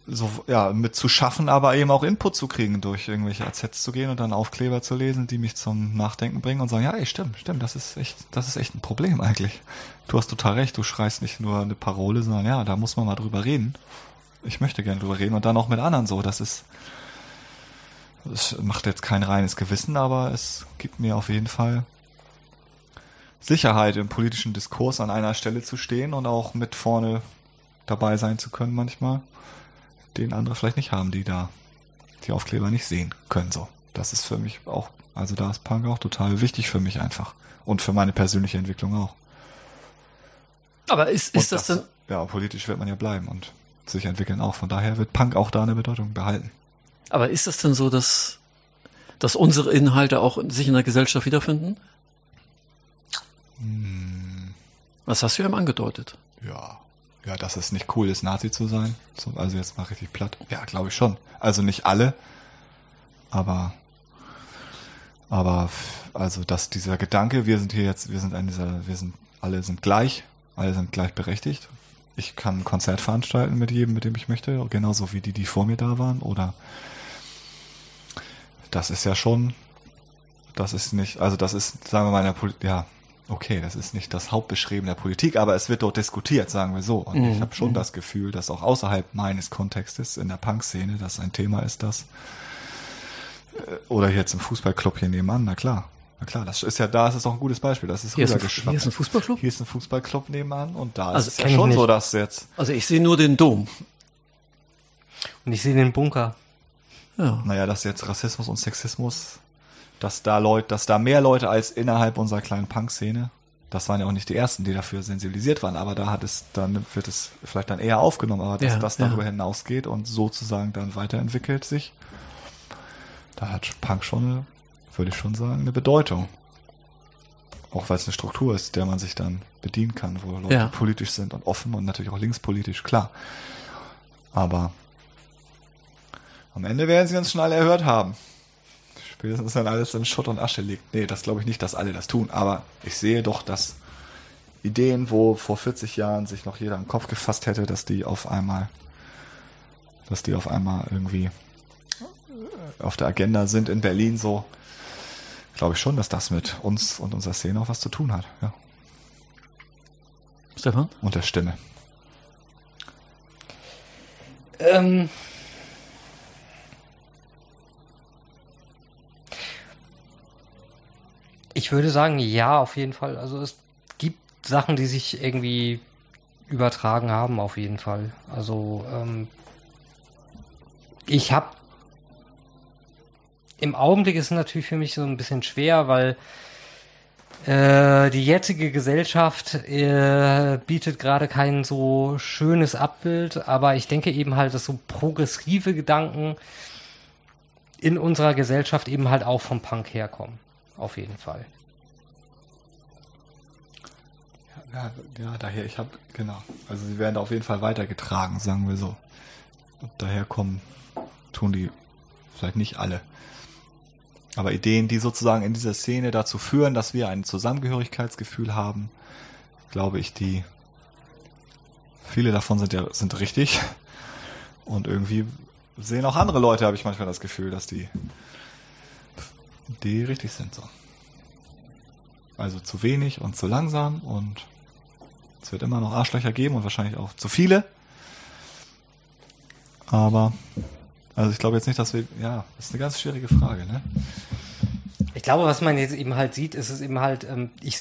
so ja mit zu schaffen, aber eben auch Input zu kriegen, durch irgendwelche AZs zu gehen und dann Aufkleber zu lesen, die mich zum Nachdenken bringen und sagen, ja, ey, stimmt, stimmt, das ist echt, das ist echt ein Problem eigentlich. Du hast total recht, du schreist nicht nur eine Parole, sondern ja, da muss man mal drüber reden. Ich möchte gerne drüber reden und dann auch mit anderen so. Das ist, es macht jetzt kein reines Gewissen, aber es gibt mir auf jeden Fall Sicherheit im politischen Diskurs an einer Stelle zu stehen und auch mit vorne dabei sein zu können manchmal den andere vielleicht nicht haben, die da die Aufkleber nicht sehen können. So, das ist für mich auch, also da ist Punk auch total wichtig für mich einfach und für meine persönliche Entwicklung auch.
Aber ist, ist das, denn,
Ja, politisch wird man ja bleiben und sich entwickeln auch. Von daher wird Punk auch da eine Bedeutung behalten.
aber ist das denn so, dass, dass unsere Inhalte auch sich in der Gesellschaft wiederfinden?
Hm.
Was hast du eben angedeutet?
Ja. Ja, dass es nicht cool ist, Nazi zu sein. So, also jetzt mal richtig platt. Ja, glaube ich schon. Also nicht alle, aber aber also dass dieser Gedanke, wir sind hier jetzt, wir sind an dieser, wir sind alle sind gleich, alle sind gleichberechtigt. Ich kann ein Konzert veranstalten mit jedem, mit dem ich möchte, genauso wie die, die vor mir da waren. Oder das ist ja schon, das ist nicht, also das ist, sagen wir mal, in der Politik, ja, okay, das ist nicht das Hauptbeschreiben der Politik, aber es wird dort diskutiert, sagen wir so. Und
Mhm.
ich habe schon das Gefühl, dass auch außerhalb meines Kontextes in der Punk-Szene das ein Thema ist, das äh, oder jetzt im Fußballclub hier nebenan, na klar, Na klar, das ist ja da, ist es auch ein gutes Beispiel. Das ist
Hier ist, ein,
rübergeschwappt.
hier ist ein Fußballclub?
Hier ist ein Fußballclub nebenan und da
Also
ist es ja schon so, dass jetzt,
Also ich sehe nur den Dom.
Und ich sehe den Bunker.
Ja.
naja, dass jetzt Rassismus und Sexismus, dass da Leute, dass da mehr Leute als innerhalb unserer kleinen Punk-Szene, das waren ja auch nicht die ersten, die dafür sensibilisiert waren, aber da hat es, dann wird es vielleicht dann eher aufgenommen, aber dass
Ja,
das
ja.
darüber hinausgeht und sozusagen dann weiterentwickelt sich, da hat Punk schon eine, würde ich schon sagen, eine Bedeutung. Auch weil es eine Struktur ist, der man sich dann bedienen kann, wo Leute
Ja.
politisch sind und offen und natürlich auch linkspolitisch, klar. Aber am Ende werden sie uns schon alle erhört haben. Spätestens wenn alles in Schutt und Asche liegt. Nee, das glaube ich nicht, dass alle das tun. Aber ich sehe doch, dass Ideen, wo vor 40 Jahren sich noch jeder im Kopf gefasst hätte, dass die auf einmal, dass die auf einmal irgendwie auf der Agenda sind in Berlin so, glaube ich schon, dass das mit uns und unserer Szene auch was zu tun hat. Ja.
Stefan?
Und der Stimme.
Ähm, ich würde sagen, ja, auf jeden Fall. Also es gibt Sachen, die sich irgendwie übertragen haben, auf jeden Fall. Also ähm, ich habe im Augenblick ist es natürlich für mich so ein bisschen schwer, weil äh, die jetzige Gesellschaft äh, bietet gerade kein so schönes Abbild, aber ich denke eben halt, dass so progressive Gedanken in unserer Gesellschaft eben halt auch vom Punk herkommen. Auf jeden Fall.
Ja, ja daher, ich habe, genau. Also sie werden auf jeden Fall weitergetragen, sagen wir so. Und daher kommen, tun die vielleicht nicht alle. Aber Ideen, die sozusagen in dieser Szene dazu führen, dass wir ein Zusammengehörigkeitsgefühl haben, glaube ich, die viele davon sind ja sind richtig. Und irgendwie sehen auch andere Leute, habe ich manchmal das Gefühl, dass die die richtig sind so. Also zu wenig und zu langsam und es wird immer noch Arschlöcher geben und wahrscheinlich auch zu viele. Aber, also ich glaube jetzt nicht, dass wir, ja, das ist eine ganz schwierige Frage, ne?
Ich glaube, was man jetzt eben halt sieht, ist es eben halt, ähm, ich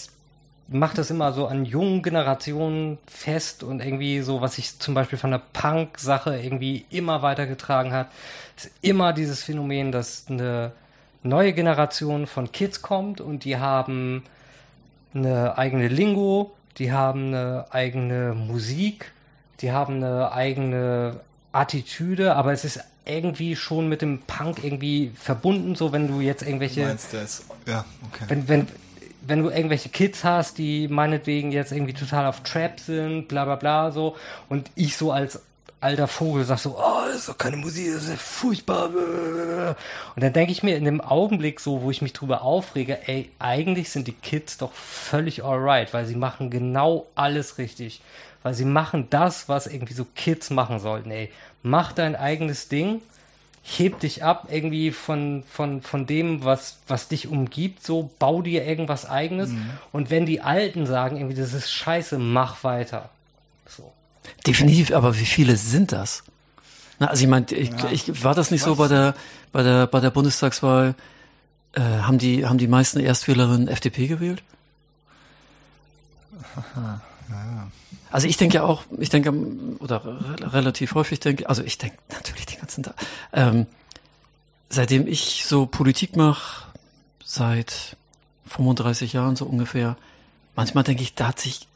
mache das immer so an jungen Generationen fest und irgendwie so, was sich zum Beispiel von der Punk-Sache irgendwie immer weitergetragen hat, ist immer dieses Phänomen, dass eine neue Generation von Kids kommt und die haben eine eigene Lingo, die haben eine eigene Musik, die haben eine eigene Attitüde, aber es ist irgendwie schon mit dem Punk irgendwie verbunden, so wenn du jetzt irgendwelche
Meinst du es? Ja, okay.
wenn, wenn, wenn du irgendwelche Kids hast, die meinetwegen jetzt irgendwie total auf Trap sind, bla bla bla so, und ich so als alter Vogel sag so, oh, das ist doch keine Musik, das ist ja furchtbar. Und dann denke ich mir in dem Augenblick so, wo ich mich drüber aufrege, ey, eigentlich sind die Kids doch völlig alright, weil sie machen genau alles richtig. Weil sie machen das, was irgendwie so Kids machen sollten, ey. Mach dein eigenes Ding, heb dich ab irgendwie von, von, von dem, was, was dich umgibt, so, bau dir irgendwas eigenes. Und wenn die Alten sagen, irgendwie, das ist scheiße, mach weiter. So.
Definitiv, aber wie viele sind das? Na, also ich meine, ich, ich, war das nicht so bei der, bei der, bei der Bundestagswahl, äh, haben die, haben die meisten Erstwählerinnen FDP gewählt? Also ich denke ja auch, ich denke, oder re relativ häufig denke, also ich denke natürlich den ganzen Tag, ähm, seitdem ich so Politik mache, seit 35 Jahren so ungefähr, manchmal denke ich, da hat sich,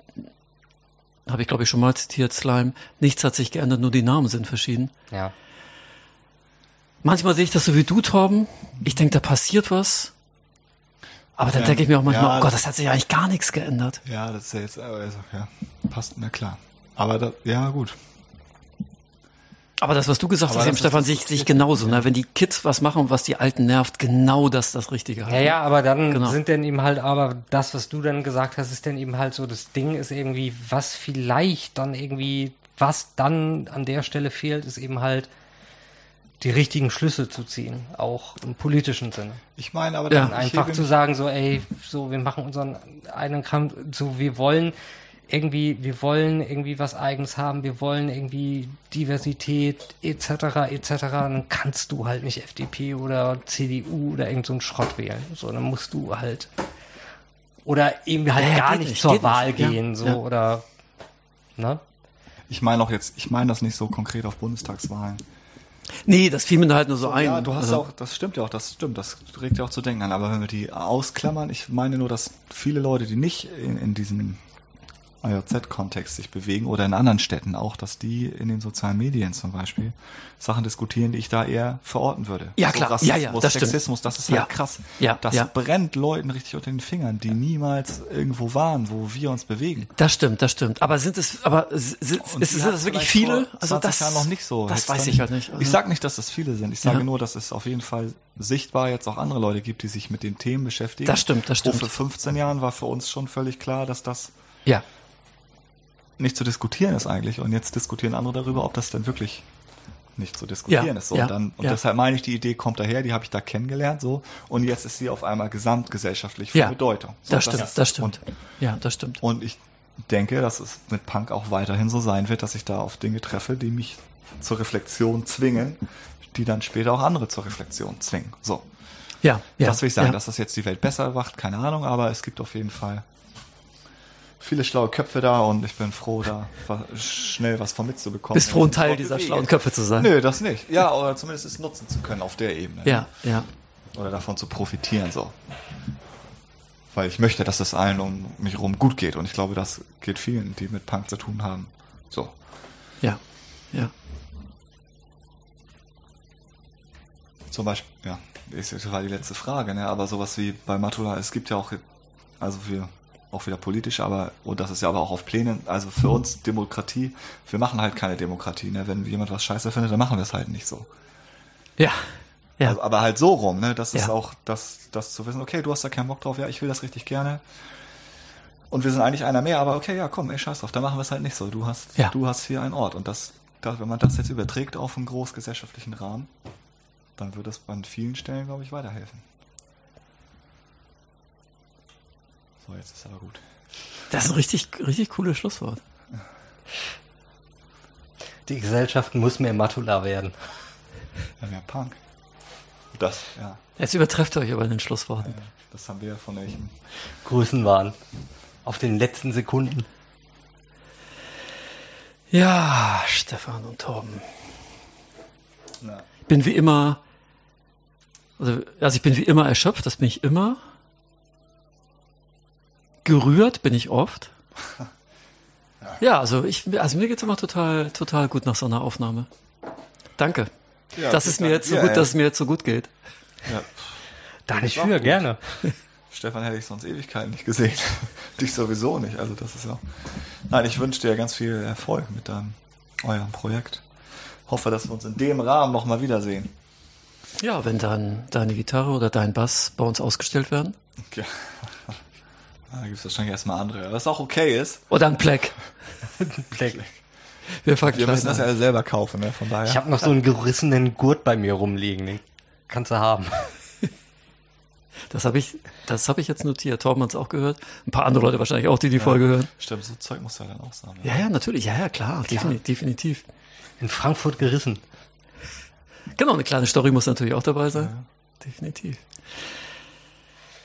habe ich glaube ich schon mal zitiert, Slime, nichts hat sich geändert, nur die Namen sind verschieden.
Ja.
Manchmal sehe ich das so wie du, Torben. Ich denke, da passiert was. Aber dann
Ja,
denke ich mir auch manchmal,
ja,
oh Gott,
das-
hat sich eigentlich gar nichts geändert.
Ja, das ist ja jetzt, also, ja, passt, na klar. Aber da, ja, gut.
Aber das, was du gesagt
Aber
hast, eben,
das-
Stefan,
das-
sehe ich, sehe ich genauso. Ne? Wenn die Kids was machen, was die Alten nervt, genau das das Richtige.
Ja, ja, aber dann
Genau.
sind dann eben halt, aber das, was du dann gesagt hast, ist dann eben halt so, das Ding ist irgendwie, was vielleicht dann irgendwie, was dann an der Stelle fehlt, ist eben halt die richtigen Schlüsse zu ziehen, auch im politischen Sinne.
Ich meine, aber
Ja.
dann, ich
Einfach zu sagen, so, ey, so, wir machen unseren eigenen Kram, so, wir wollen, irgendwie, wir wollen irgendwie was Eigenes haben, wir wollen irgendwie Diversität etc. etc. Dann kannst du halt nicht FDP oder CDU oder irgend so einen Schrott wählen. So, dann musst du halt oder eben halt
Ja, ja,
gar nicht,
nicht,
zur Wahl
nicht. Ja,
gehen, so
ja.
oder ne?
Ich meine auch jetzt, ich meine das nicht so konkret auf Bundestagswahlen.
Nee, das fiel mir da halt nur so ein.
Ja, du hast
Also,
auch, das stimmt ja auch, das stimmt, das regt ja auch zu denken an. Aber wenn wir die ausklammern, ich meine nur, dass viele Leute, die nicht in, in diesem AJZ-Kontext sich bewegen oder in anderen Städten auch, dass die in den sozialen Medien zum Beispiel Sachen diskutieren, die ich da eher verorten würde.
Ja, klar.
Rassismus,
Ja, ja, das stimmt.
Sexismus, das ist
Ja.
halt krass.
Ja,
das
ja.
brennt Leuten richtig unter den Fingern, die niemals irgendwo waren, wo wir uns bewegen.
Das stimmt, das stimmt. Aber sind es, aber sind,
Und
ist, sind das wirklich viele? Also
20
das
Jahren noch nicht so.
Das
Hätt's
weiß
dann-
ich halt nicht. Also,
Ich sage nicht, dass das viele sind. Ich sage
Ja.
nur, dass es auf jeden Fall sichtbar jetzt auch andere Leute gibt, die sich mit den Themen beschäftigen.
Das stimmt, das
Wo
stimmt.
Vor 15 Jahren war für uns schon völlig klar, dass das
ja,
nicht zu diskutieren ist eigentlich. Und jetzt diskutieren andere darüber, ob das denn wirklich nicht zu diskutieren
Ja,
ist. So,
ja,
und dann, und
ja.
deshalb meine ich, die Idee kommt daher, die habe ich da kennengelernt, so. Und jetzt ist sie auf einmal gesamtgesellschaftlich von. Bedeutung. So,
das stimmt,
ist-
das stimmt.
Und,
Ja, das stimmt.
und ich denke, dass es mit Punk auch weiterhin so sein wird, dass ich da auf Dinge treffe, die mich zur Reflexion zwingen, die dann später auch andere zur Reflexion zwingen. So.
Ja, ja.
das will ich sagen, dass das jetzt die Welt besser macht, keine Ahnung, aber es gibt auf jeden Fall viele schlaue Köpfe da und ich bin froh, da schnell was von mitzubekommen.
Bist froh, ein Teil dieser schlauen Köpfe zu sein.
Nö, das nicht. Ja, oder zumindest es nutzen zu können auf der Ebene.
Ja, ja.
Oder davon zu profitieren, so. Weil ich möchte, dass es allen um mich herum gut geht und ich glaube, das geht vielen, die mit Punk zu tun haben. So.
Ja, ja.
Zum Beispiel, ja, ist jetzt war die letzte Frage, ne? Aber sowas wie bei Matula, es gibt ja auch, also für auch wieder politisch, aber und das ist ja aber auch auf Plänen, also für uns Demokratie, wir machen halt keine Demokratie, ne? Wenn jemand was scheiße findet, dann machen wir es halt nicht so.
Ja, ja.
Also, aber halt so rum, ne? Das ist
Ja.
auch das, das zu wissen, okay, du hast da keinen Bock drauf, ja, ich will das richtig gerne. Und wir sind eigentlich einer mehr, aber okay, ja, komm, ey, scheiß drauf, dann machen wir es halt nicht so. Du hast,
Ja.
du hast hier einen Ort und das, das, wenn man das jetzt überträgt auf einen großgesellschaftlichen Rahmen, dann wird das an vielen Stellen, glaube ich, weiterhelfen. So, jetzt ist aber gut.
Das ist ein richtig, richtig cooles Schlusswort.
Die Gesellschaft muss mehr Matula werden.
Ja, mehr Punk. Das, ja,
Jetzt übertrefft ihr euch aber in den Schlussworten.
das haben wir von welchen.
Größenwahn. Auf den letzten Sekunden.
Ja, Stefan und Torben.
Na,
Ich bin wie immer, also, also ich bin wie immer erschöpft, das bin ich immer. Gerührt bin ich oft. Ja, also ich, also mir geht's immer total, total gut nach so einer Aufnahme. Danke.
Ja,
dass es mir jetzt so
dir,
gut,
ey.
dass es mir jetzt so gut geht.
ja,
Da nicht für, gerne.
Stefan hätte ich sonst Ewigkeiten nicht gesehen. Dich sowieso nicht. Also das ist ja. Nein, ich wünsche dir ganz viel Erfolg mit deinem eurem Projekt. Hoffe, dass wir uns in dem Rahmen noch mal wiedersehen.
Ja, wenn dann deine Gitarre oder dein Bass bei uns ausgestellt werden.
Okay. Da gibt es wahrscheinlich erstmal andere. Was auch okay ist.
Oder ein Pleck.
Black.
Wir
Wir müssen das ja selber kaufen, ne? Von daher.
Ich habe noch so einen gerissenen Gurt bei mir rumliegen. Den kannst du haben.
Das habe ich, das habe ich jetzt notiert. Torben hat's auch gehört. Ein paar andere Leute wahrscheinlich auch, die die Folge hören.
Stimmt, so Zeug muss ja dann auch sein.
Ja, ja, natürlich. Ja, ja, klar. Defini definitiv.
In Frankfurt gerissen.
Genau, eine kleine Story muss natürlich auch dabei sein. Definitiv.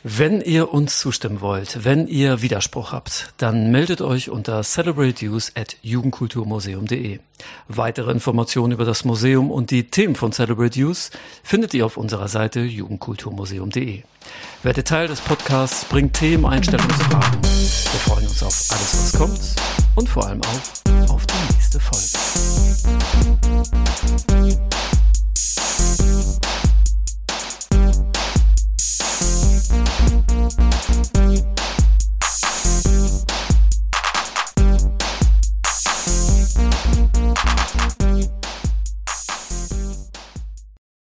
Wenn ihr uns zustimmen wollt, wenn ihr Widerspruch habt, dann meldet euch unter celebrateuse at jugendkulturmuseum.de. Weitere Informationen über das Museum und die Themen von Celebrate Youth findet ihr auf unserer Seite jugendkulturmuseum.de. Werdet Teil des Podcasts, bringt Themen, Einstellungen, Fragen. Wir freuen uns auf alles, was kommt und vor allem auch auf die nächste Folge.